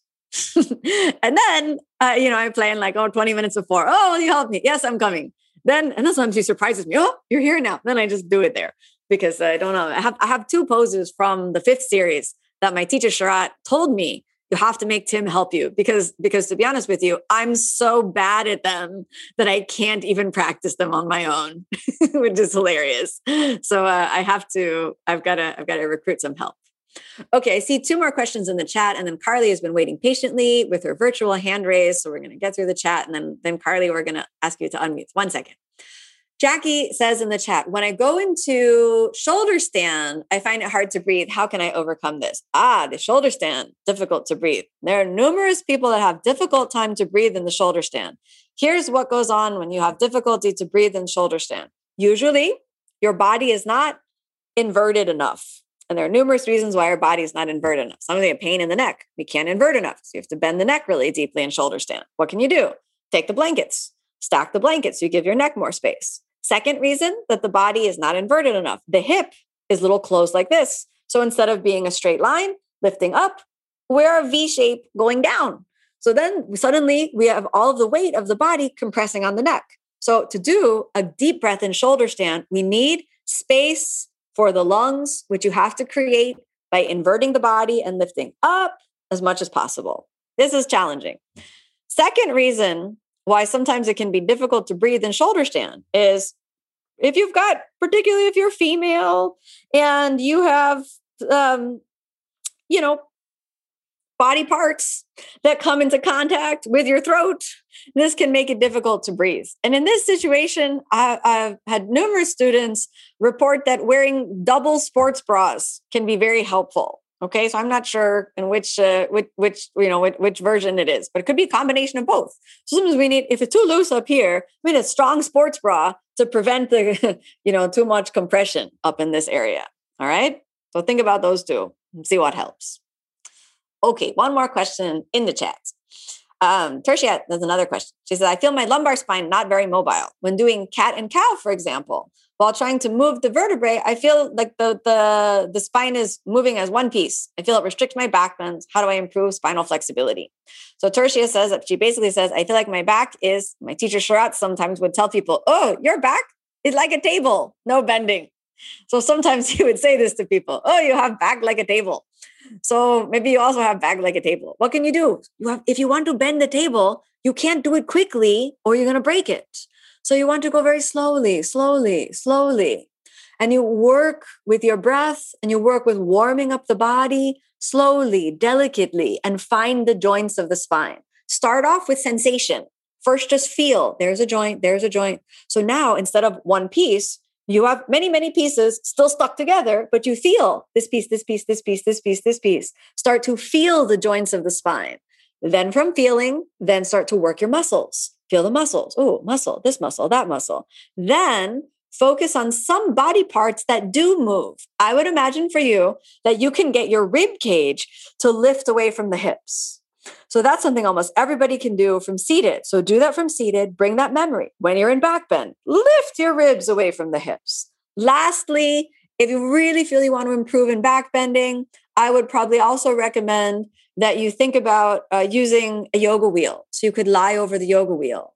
and then, uh, you know, I plan like, oh, 20 minutes before. Oh, will you help me? Yes, I'm coming. Then, and then sometimes he surprises me. Oh, you're here now. Then I just do it there because I don't know. I have, I have two poses from the fifth series that my teacher Sharath told me you have to make Tim help you because because to be honest with you, I'm so bad at them that I can't even practice them on my own, which is hilarious. So uh, I have to. I've got to. I've got to recruit some help. Okay, I see two more questions in the chat, and then Carly has been waiting patiently with her virtual hand raised. So we're going to get through the chat, and then then Carly, we're going to ask you to unmute. One second. Jackie says in the chat, when I go into shoulder stand, I find it hard to breathe. How can I overcome this? Ah, the shoulder stand, difficult to breathe. There are numerous people that have difficult time to breathe in the shoulder stand. Here's what goes on when you have difficulty to breathe in shoulder stand. Usually, your body is not inverted enough. And there are numerous reasons why our body is not inverted enough. Some of have pain in the neck. We can't invert enough. So you have to bend the neck really deeply in shoulder stand. What can you do? Take the blankets, stack the blankets. You give your neck more space. Second reason that the body is not inverted enough. The hip is little closed like this. So instead of being a straight line, lifting up, we're a V shape going down. So then suddenly we have all of the weight of the body compressing on the neck. So to do a deep breath in shoulder stand, we need space for the lungs, which you have to create by inverting the body and lifting up as much as possible. This is challenging. Second reason why sometimes it can be difficult to breathe in shoulder stand is if you've got, particularly if you're female and you have, um, you know, body parts that come into contact with your throat, this can make it difficult to breathe. And in this situation, I, have had numerous students report that wearing double sports bras can be very helpful. Okay, so I'm not sure in which uh, which which you know which, which version it is, but it could be a combination of both. So sometimes we need if it's too loose up here, we need a strong sports bra to prevent the you know too much compression up in this area. All right, so think about those two and see what helps. Okay, one more question in the chat. Um, Tertia, there's another question. She says, I feel my lumbar spine not very mobile. When doing cat and cow, for example, while trying to move the vertebrae, I feel like the, the, the spine is moving as one piece. I feel it restricts my back bends. How do I improve spinal flexibility? So Tertia says that she basically says, I feel like my back is, my teacher Sharath sometimes would tell people, oh, your back is like a table, no bending. So sometimes he would say this to people, oh, you have back like a table. So maybe you also have back like a table. What can you do? You have, if you want to bend the table, you can't do it quickly or you're going to break it. So you want to go very slowly, slowly, slowly. And you work with your breath and you work with warming up the body slowly, delicately, and find the joints of the spine. Start off with sensation. First, just feel there's a joint, there's a joint. So now instead of one piece, you have many, many pieces still stuck together, but you feel this piece, this piece, this piece, this piece, this piece. Start to feel the joints of the spine. Then from feeling, then start to work your muscles. Feel the muscles. Oh, muscle, this muscle, that muscle. Then focus on some body parts that do move. I would imagine for you that you can get your rib cage to lift away from the hips. So that's something almost everybody can do from seated. So do that from seated, bring that memory. When you're in back bend, lift your ribs away from the hips. Lastly, if you really feel you want to improve in back bending, I would probably also recommend that you think about uh, using a yoga wheel. So you could lie over the yoga wheel.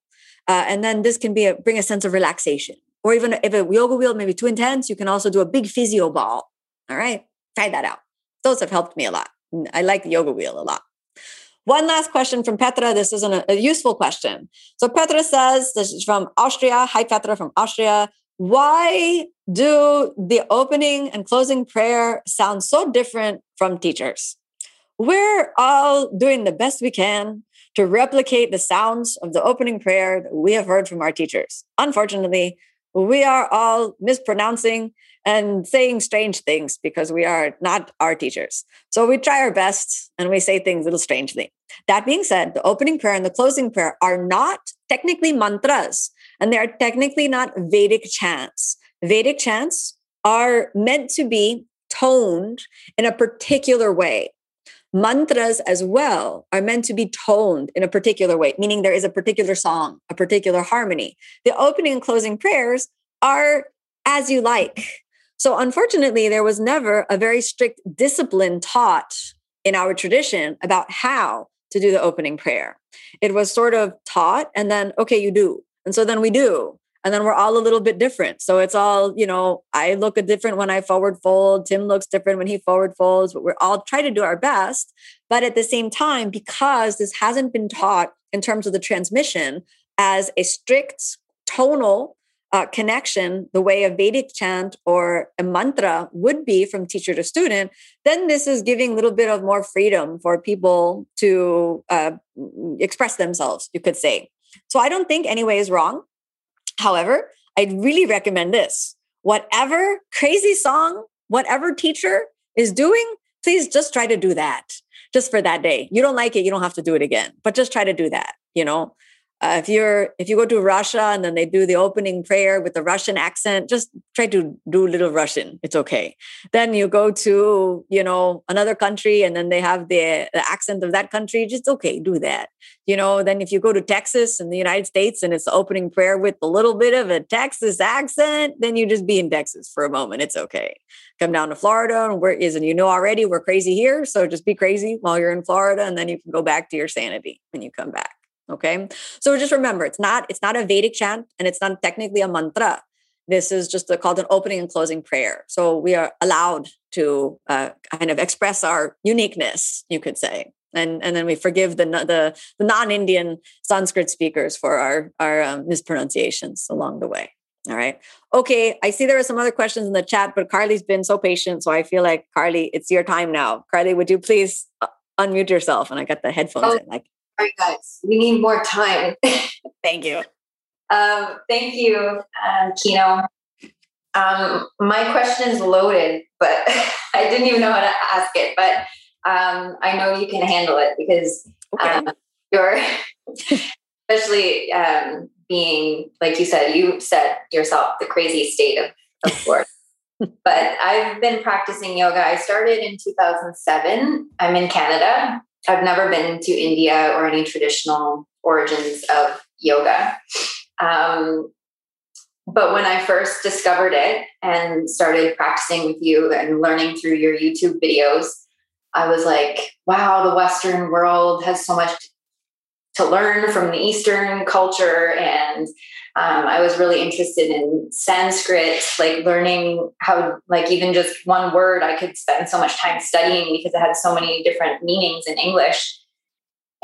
Uh, and then this can be a, bring a sense of relaxation. Or even if a yoga wheel may be too intense, you can also do a big physio ball. All right, try that out. Those have helped me a lot. I like the yoga wheel a lot. One last question from Petra. This is a, a useful question. So Petra says, this is from Austria. Hi, Petra from Austria. Why do the opening and closing prayer sound so different from teachers? We're all doing the best we can to replicate the sounds of the opening prayer that we have heard from our teachers. Unfortunately, we are all mispronouncing and saying strange things because we are not our teachers. So we try our best and we say things a little strangely. That being said, the opening prayer and the closing prayer are not technically mantras and they are technically not Vedic chants. Vedic chants are meant to be toned in a particular way. Mantras as well are meant to be toned in a particular way, meaning there is a particular song, a particular harmony. The opening and closing prayers are as you like. So, unfortunately, there was never a very strict discipline taught in our tradition about how to do the opening prayer. It was sort of taught, and then, okay, you do. And so then we do. And then we're all a little bit different. So it's all, you know, I look a different when I forward fold. Tim looks different when he forward folds, but we're all trying to do our best. But at the same time, because this hasn't been taught in terms of the transmission as a strict tonal uh, connection, the way a Vedic chant or a mantra would be from teacher to student, then this is giving a little bit of more freedom for people to uh, express themselves, you could say. So I don't think any way is wrong. However, I'd really recommend this. Whatever crazy song, whatever teacher is doing, please just try to do that just for that day. You don't like it, you don't have to do it again, but just try to do that, you know uh, if you're if you go to russia and then they do the opening prayer with the russian accent just try to do a little russian. It's okay. Then you go to you know another country and then they have the, the accent of that country just okay do that. You know then if you go to texas in the united states and it's the opening prayer with a little bit of a texas accent then you just be in texas for a moment. It's okay. Come down to florida and where is and you know already we're crazy here so just be crazy while you're in florida and then you can go back to your sanity when you come back Okay. So just remember, it's not, it's not a Vedic chant and it's not technically a mantra. This is just a, called an opening and closing prayer. So we are allowed to uh, kind of express our uniqueness, you could say. And, and then we forgive the, the, the non-Indian Sanskrit speakers for our, our um, mispronunciations along the way. All right. Okay. I see there are some other questions in the chat, but Carly's been so patient. So I feel like, Carly, it's your time now. Carly, would you please uh, unmute yourself? And I got the headphones oh. in. Like, all right, guys, we need more time. thank you. Um, thank you, uh, Kino. Um, my question is loaded, but I didn't even know how to ask it. But um, I know you can handle it because okay. um, you're, especially um, being, like you said, you said yourself, the crazy state of, of sport. but I've been practicing yoga. I started in 2007. I'm in Canada. I've never been to India or any traditional origins of yoga. Um, but when I first discovered it and started practicing with you and learning through your YouTube videos, I was like, wow, the Western world has so much to learn from the Eastern culture. And um, I was really interested in Sanskrit, like learning how, like, even just one word, I could spend so much time studying because it had so many different meanings in English.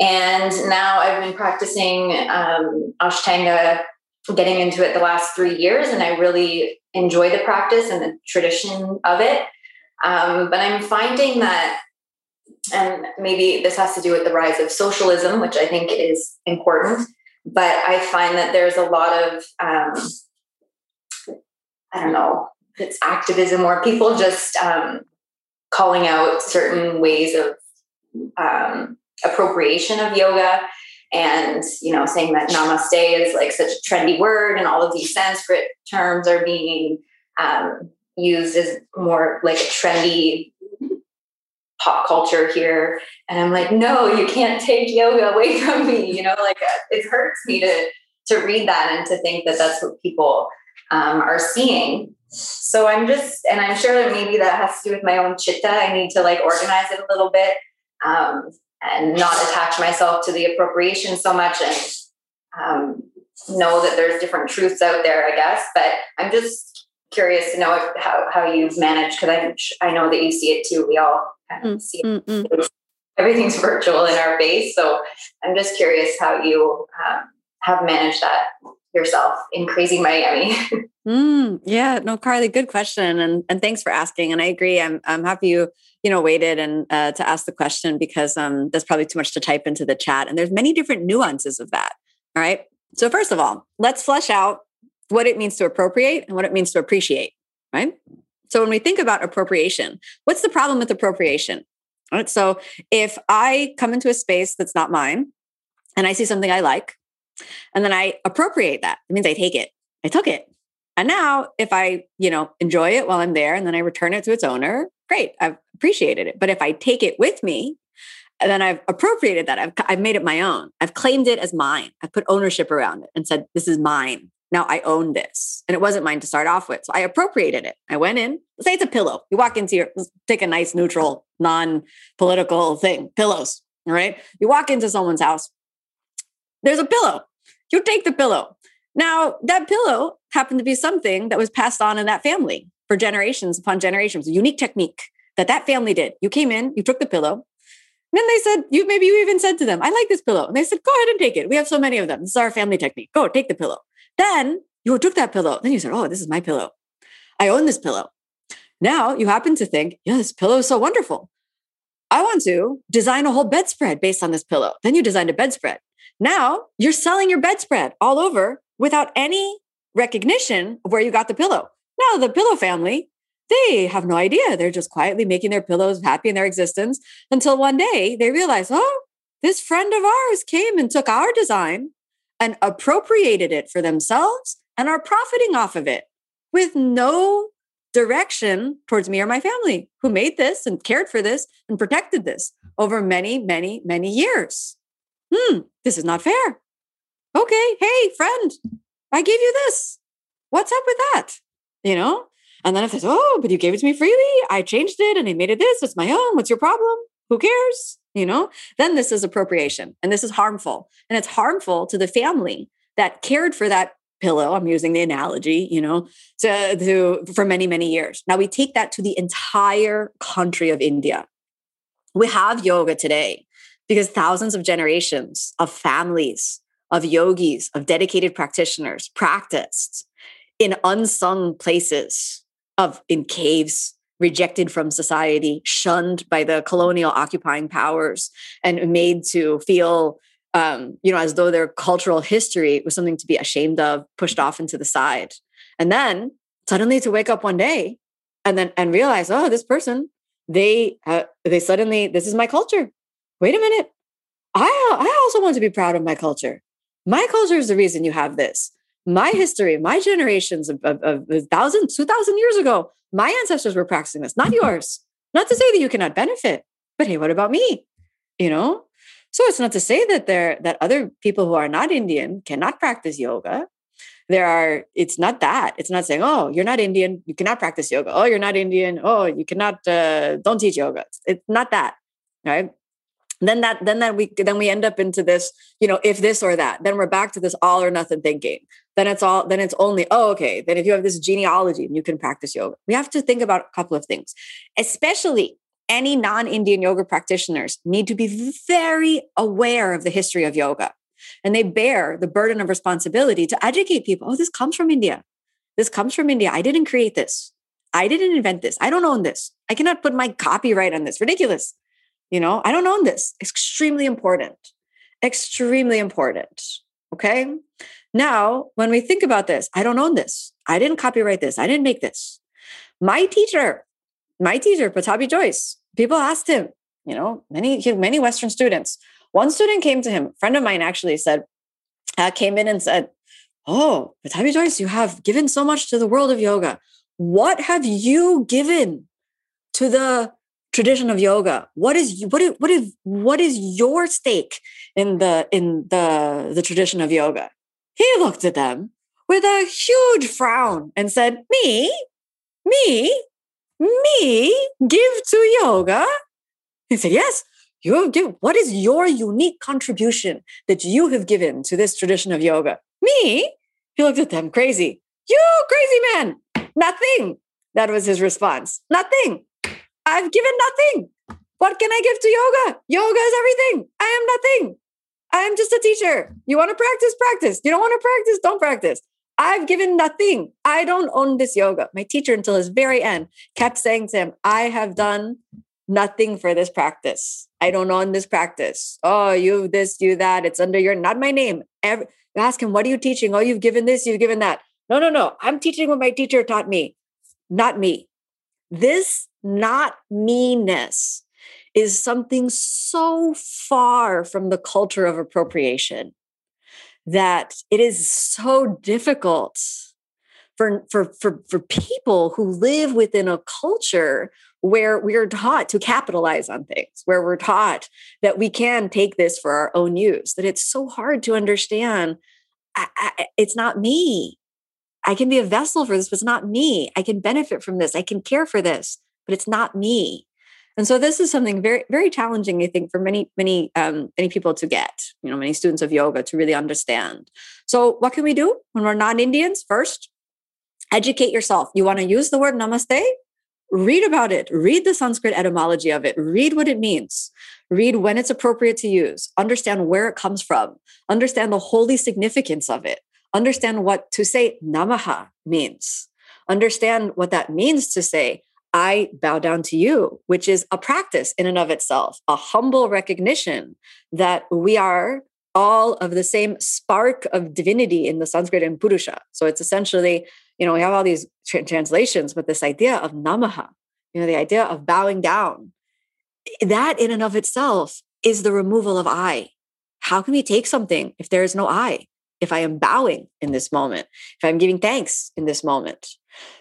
And now I've been practicing um, Ashtanga, getting into it the last three years, and I really enjoy the practice and the tradition of it. Um, but I'm finding that and maybe this has to do with the rise of socialism, which I think is important. But I find that there's a lot of, um, I don't know, it's activism or people just um, calling out certain ways of um, appropriation of yoga and you know saying that namaste is like such a trendy word and all of these sanskrit terms are being um, used as more like a trendy pop culture here. And i'm like no you can't take yoga away from me you know like it hurts me to to read that and to think that that's what people um, are seeing. So i'm just and i'm sure that maybe that has to do with my own chitta. I need to like organize it a little bit um, and not attach myself to the appropriation so much and um, know that there's different truths out there i guess. But i'm just curious to know if, how, how you've managed because I, I know that you see it too. We all mm, see mm, mm. everything's virtual in our base so i'm just curious how you um, have managed that yourself in crazy miami mm, yeah no carly good question and, and thanks for asking and i agree i'm, I'm happy you you know waited and uh, to ask the question because um, there's probably too much to type into the chat and there's many different nuances of that all right so first of all let's flesh out what it means to appropriate and what it means to appreciate, right? So when we think about appropriation, what's the problem with appropriation? Right? So if I come into a space that's not mine and I see something I like, and then I appropriate that, it means I take it. I took it. And now if I, you know, enjoy it while I'm there and then I return it to its owner, great, I've appreciated it. But if I take it with me, then I've appropriated that. I've, I've made it my own. I've claimed it as mine. I've put ownership around it and said, this is mine. Now I own this. And it wasn't mine to start off with. So I appropriated it. I went in, let's say it's a pillow. You walk into your, take a nice, neutral, non political thing, pillows. right? You walk into someone's house, there's a pillow. You take the pillow. Now, that pillow happened to be something that was passed on in that family for generations upon generations, a unique technique that that family did. You came in, you took the pillow, and then they said, you maybe you even said to them, I like this pillow. And they said, go ahead and take it. We have so many of them. This is our family technique. Go take the pillow. Then you took that pillow. Then you said, Oh, this is my pillow. I own this pillow. Now you happen to think, Yeah, this pillow is so wonderful. I want to design a whole bedspread based on this pillow. Then you designed a bedspread. Now you're selling your bedspread all over without any recognition of where you got the pillow. Now the pillow family, they have no idea. They're just quietly making their pillows happy in their existence until one day they realize, oh, this friend of ours came and took our design and appropriated it for themselves and are profiting off of it with no direction towards me or my family who made this and cared for this and protected this over many, many, many years. Hmm, this is not fair. Okay, hey, friend, I gave you this. What's up with that? You know? And then if it's, oh, but you gave it to me freely, I changed it and I made it this, it's my own. What's your problem? Who cares? You know, then this is appropriation and this is harmful. And it's harmful to the family that cared for that pillow. I'm using the analogy, you know, to, to for many, many years. Now we take that to the entire country of India. We have yoga today because thousands of generations of families, of yogis, of dedicated practitioners practiced in unsung places of in caves, rejected from society, shunned by the colonial occupying powers, and made to feel, um, you know, as though their cultural history was something to be ashamed of, pushed off into the side. And then suddenly to wake up one day and then and realize, oh, this person, they uh, they suddenly this is my culture. Wait a minute, I I also want to be proud of my culture. My culture is the reason you have this. My history, my generations of, of, of thousand, two thousand years ago, my ancestors were practicing this, not yours. Not to say that you cannot benefit, but hey, what about me? You know, so it's not to say that there that other people who are not Indian cannot practice yoga. There are, it's not that. It's not saying, oh, you're not Indian, you cannot practice yoga. Oh, you're not Indian. Oh, you cannot, uh, don't teach yoga. It's not that, right? Then that, then that we, then we end up into this, you know, if this or that. Then we're back to this all or nothing thinking. Then it's all, then it's only, oh, okay. Then if you have this genealogy, and you can practice yoga. We have to think about a couple of things, especially any non Indian yoga practitioners need to be very aware of the history of yoga. And they bear the burden of responsibility to educate people. Oh, this comes from India. This comes from India. I didn't create this. I didn't invent this. I don't own this. I cannot put my copyright on this. Ridiculous. You know, I don't own this. Extremely important. Extremely important. Okay. Now, when we think about this, I don't own this. I didn't copyright this. I didn't make this. My teacher, my teacher, Pattabhi Jois, people asked him, you know, many, many Western students. One student came to him, a friend of mine actually said, uh, came in and said, Oh, Pattabhi Jois, you have given so much to the world of yoga. What have you given to the tradition of yoga? What is what is what is what is your stake in the in the the tradition of yoga? He looked at them with a huge frown and said, Me? Me? Me give to yoga? He said, Yes, you have given. What is your unique contribution that you have given to this tradition of yoga? Me? He looked at them crazy. You crazy man. Nothing. That was his response. Nothing. I've given nothing. What can I give to yoga? Yoga is everything. I am nothing. I am just a teacher. You want to practice? Practice. You don't want to practice? Don't practice. I've given nothing. I don't own this yoga. My teacher, until his very end, kept saying to him, I have done nothing for this practice. I don't own this practice. Oh, you this, you that. It's under your, not my name. Every, ask him, what are you teaching? Oh, you've given this, you've given that. No, no, no. I'm teaching what my teacher taught me, not me. This not meanness is something so far from the culture of appropriation that it is so difficult for, for, for, for people who live within a culture where we are taught to capitalize on things, where we're taught that we can take this for our own use, that it's so hard to understand. I, I, it's not me. I can be a vessel for this, but it's not me. I can benefit from this. I can care for this, but it's not me. And so this is something very, very challenging, I think, for many, many, um, many people to get, you know, many students of yoga to really understand. So what can we do when we're non-Indians? First, educate yourself. You want to use the word namaste? Read about it. Read the Sanskrit etymology of it. Read what it means. Read when it's appropriate to use. Understand where it comes from. Understand the holy significance of it. Understand what to say namaha means. Understand what that means to say I bow down to you, which is a practice in and of itself, a humble recognition that we are all of the same spark of divinity in the Sanskrit and Purusha. So it's essentially, you know, we have all these tra- translations, but this idea of namaha, you know, the idea of bowing down, that in and of itself is the removal of I. How can we take something if there is no I? If I am bowing in this moment, if I'm giving thanks in this moment,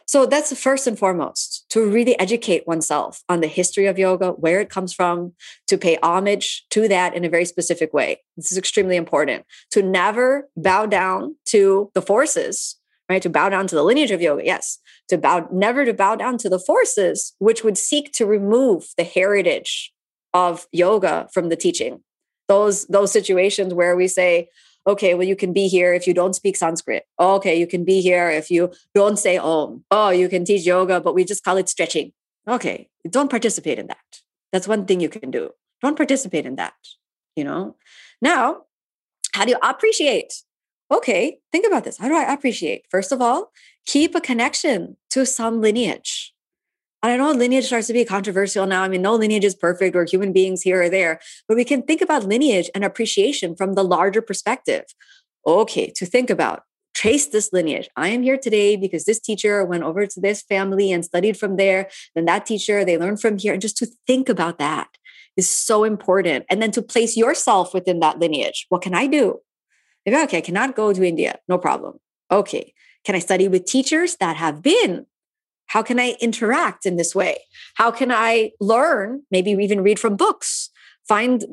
so that's first and foremost to really educate oneself on the history of yoga, where it comes from, to pay homage to that in a very specific way. This is extremely important to never bow down to the forces, right? To bow down to the lineage of yoga, yes. To bow, never to bow down to the forces which would seek to remove the heritage of yoga from the teaching. Those, those situations where we say, okay, well, you can be here if you don't speak Sanskrit. Oh, okay, you can be here if you don't say Om. Oh, you can teach yoga, but we just call it stretching. Okay, don't participate in that. That's one thing you can do. Don't participate in that. You know? Now, how do you appreciate? Okay, think about this. How do I appreciate? First of all, keep a connection to some lineage. I know lineage starts to be controversial now. I mean, no lineage is perfect or human beings here or there, but we can think about lineage and appreciation from the larger perspective. Okay, to think about trace this lineage. I am here today because this teacher went over to this family and studied from there. Then that teacher, they learned from here. And just to think about that is so important. And then to place yourself within that lineage. What can I do? Maybe, okay, I cannot go to India. No problem. Okay. Can I study with teachers that have been? How can I interact in this way? How can I learn? Maybe even read from books. Find,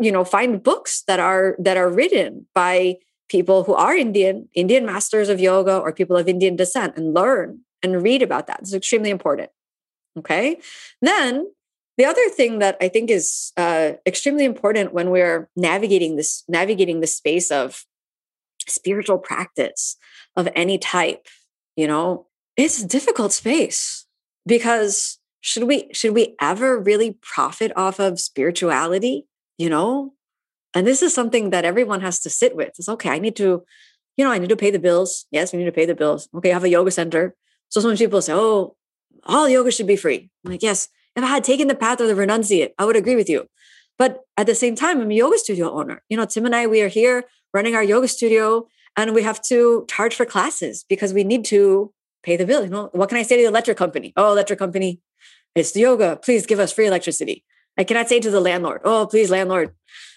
you know, find books that are that are written by people who are Indian, Indian masters of yoga, or people of Indian descent, and learn and read about that. It's extremely important. Okay. Then the other thing that I think is uh, extremely important when we're navigating this navigating the space of spiritual practice of any type, you know, it's a difficult space because should we should we ever really profit off of spirituality? You know, and this is something that everyone has to sit with. It's okay. I need to, you know, I need to pay the bills. Yes, we need to pay the bills. Okay, I have a yoga center. So some people say, oh, all yoga should be free. I'm like, yes, if I had taken the path of the renunciate, I would agree with you. But at the same time, I'm a yoga studio owner. You know, Tim and I, we are here running our yoga studio and we have to charge for classes because we need to pay the bill. You know, what can I say to the electric company? Oh, electric company, it's the yoga. Please give us free electricity. I cannot say to the landlord, oh, please, landlord,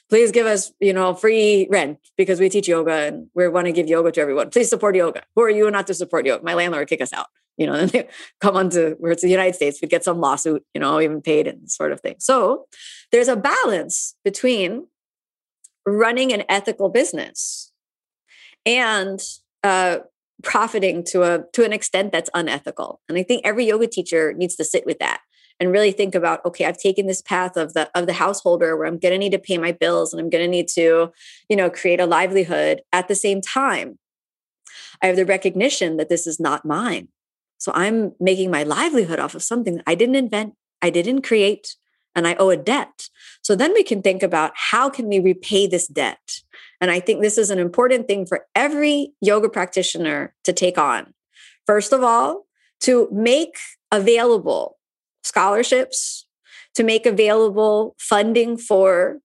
please give us, you know, free rent because we teach yoga and we want to give yoga to everyone. Please support yoga. Who are you not to support yoga? My landlord kick us out you know, they come onto where it's the United States, we'd get some lawsuit, you know, even paid and sort of thing. So there's a balance between running an ethical business and uh, profiting to a to an extent that's unethical. And I think every yoga teacher needs to sit with that and really think about okay i've taken this path of the of the householder where i'm going to need to pay my bills and i'm going to need to you know create a livelihood at the same time i have the recognition that this is not mine so I'm making my livelihood off of something I didn't invent, I didn't create, and I owe a debt. So then we can think about how can we repay this debt? And I think this is an important thing for every yoga practitioner to take on. First of all, to make available scholarships, to make available funding for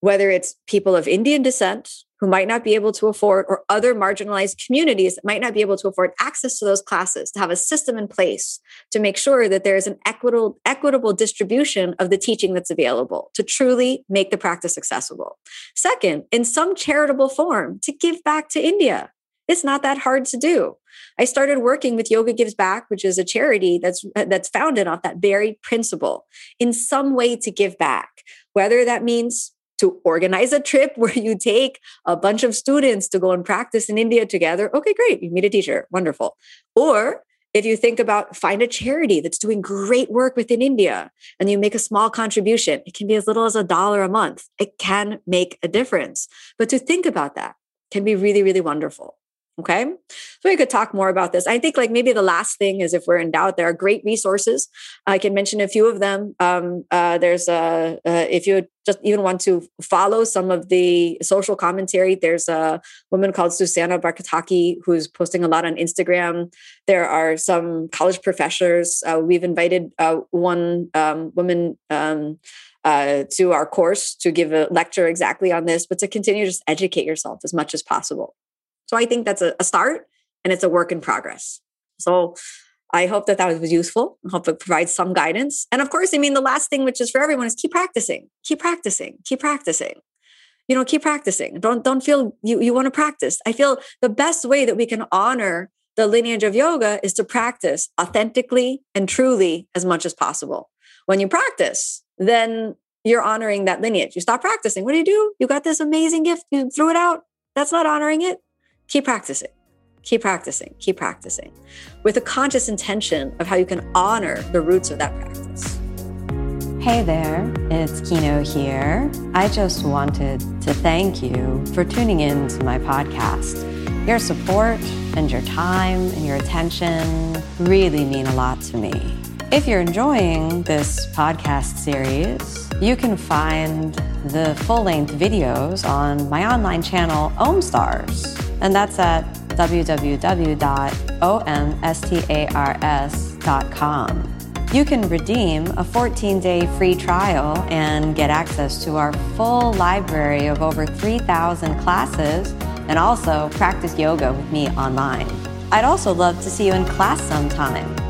whether it's people of Indian descent who might not be able to afford, or other marginalized communities that might not be able to afford access to those classes, to have a system in place to make sure that there is an equitable, equitable distribution of the teaching that's available to truly make the practice accessible. Second, in some charitable form, to give back to India. It's not that hard to do. I started working with Yoga Gives Back, which is a charity that's that's founded off that very principle in some way to give back, whether that means to organize a trip where you take a bunch of students to go and practice in India together. Okay, great. You meet a teacher. Wonderful. Or if you think about find a charity that's doing great work within India and you make a small contribution, it can be as little as a dollar a month. It can make a difference. But to think about that can be really, really wonderful. Okay. So we could talk more about this. I think like maybe the last thing is if we're in doubt, there are great resources. I can mention a few of them. Um, uh, there's a, uh, if you just even want to follow some of the social commentary, there's a woman called Susanna Barkataki who's posting a lot on Instagram. There are some college professors. Uh, we've invited uh, one um, woman um, uh, to our course to give a lecture exactly on this, but to continue to just educate yourself as much as possible. So I think that's a, a start and it's a work in progress. So I hope that that was useful. I hope it provides some guidance. And of course, I mean, the last thing, which is for everyone, is keep practicing, keep practicing, keep practicing. You know, keep practicing. Don't don't feel you you want to practice. I feel the best way that we can honor the lineage of yoga is to practice authentically and truly as much as possible. When you practice, then you're honoring that lineage. You stop practicing. What do you do? You got this amazing gift. You threw it out. That's not honoring it keep practicing, keep practicing, keep practicing with a conscious intention of how you can honor the roots of that practice. Hey there, it's Kino here. I just wanted to thank you for tuning in to my podcast. Your support and your time and your attention really mean a lot to me. If you're enjoying this podcast series, you can find the full length videos on my online channel, OmStars and that's at www.omstars.com. You can redeem a 14 day free trial and get access to our full library of over 3,000 classes and also practice yoga with me online. I'd also love to see you in class sometime.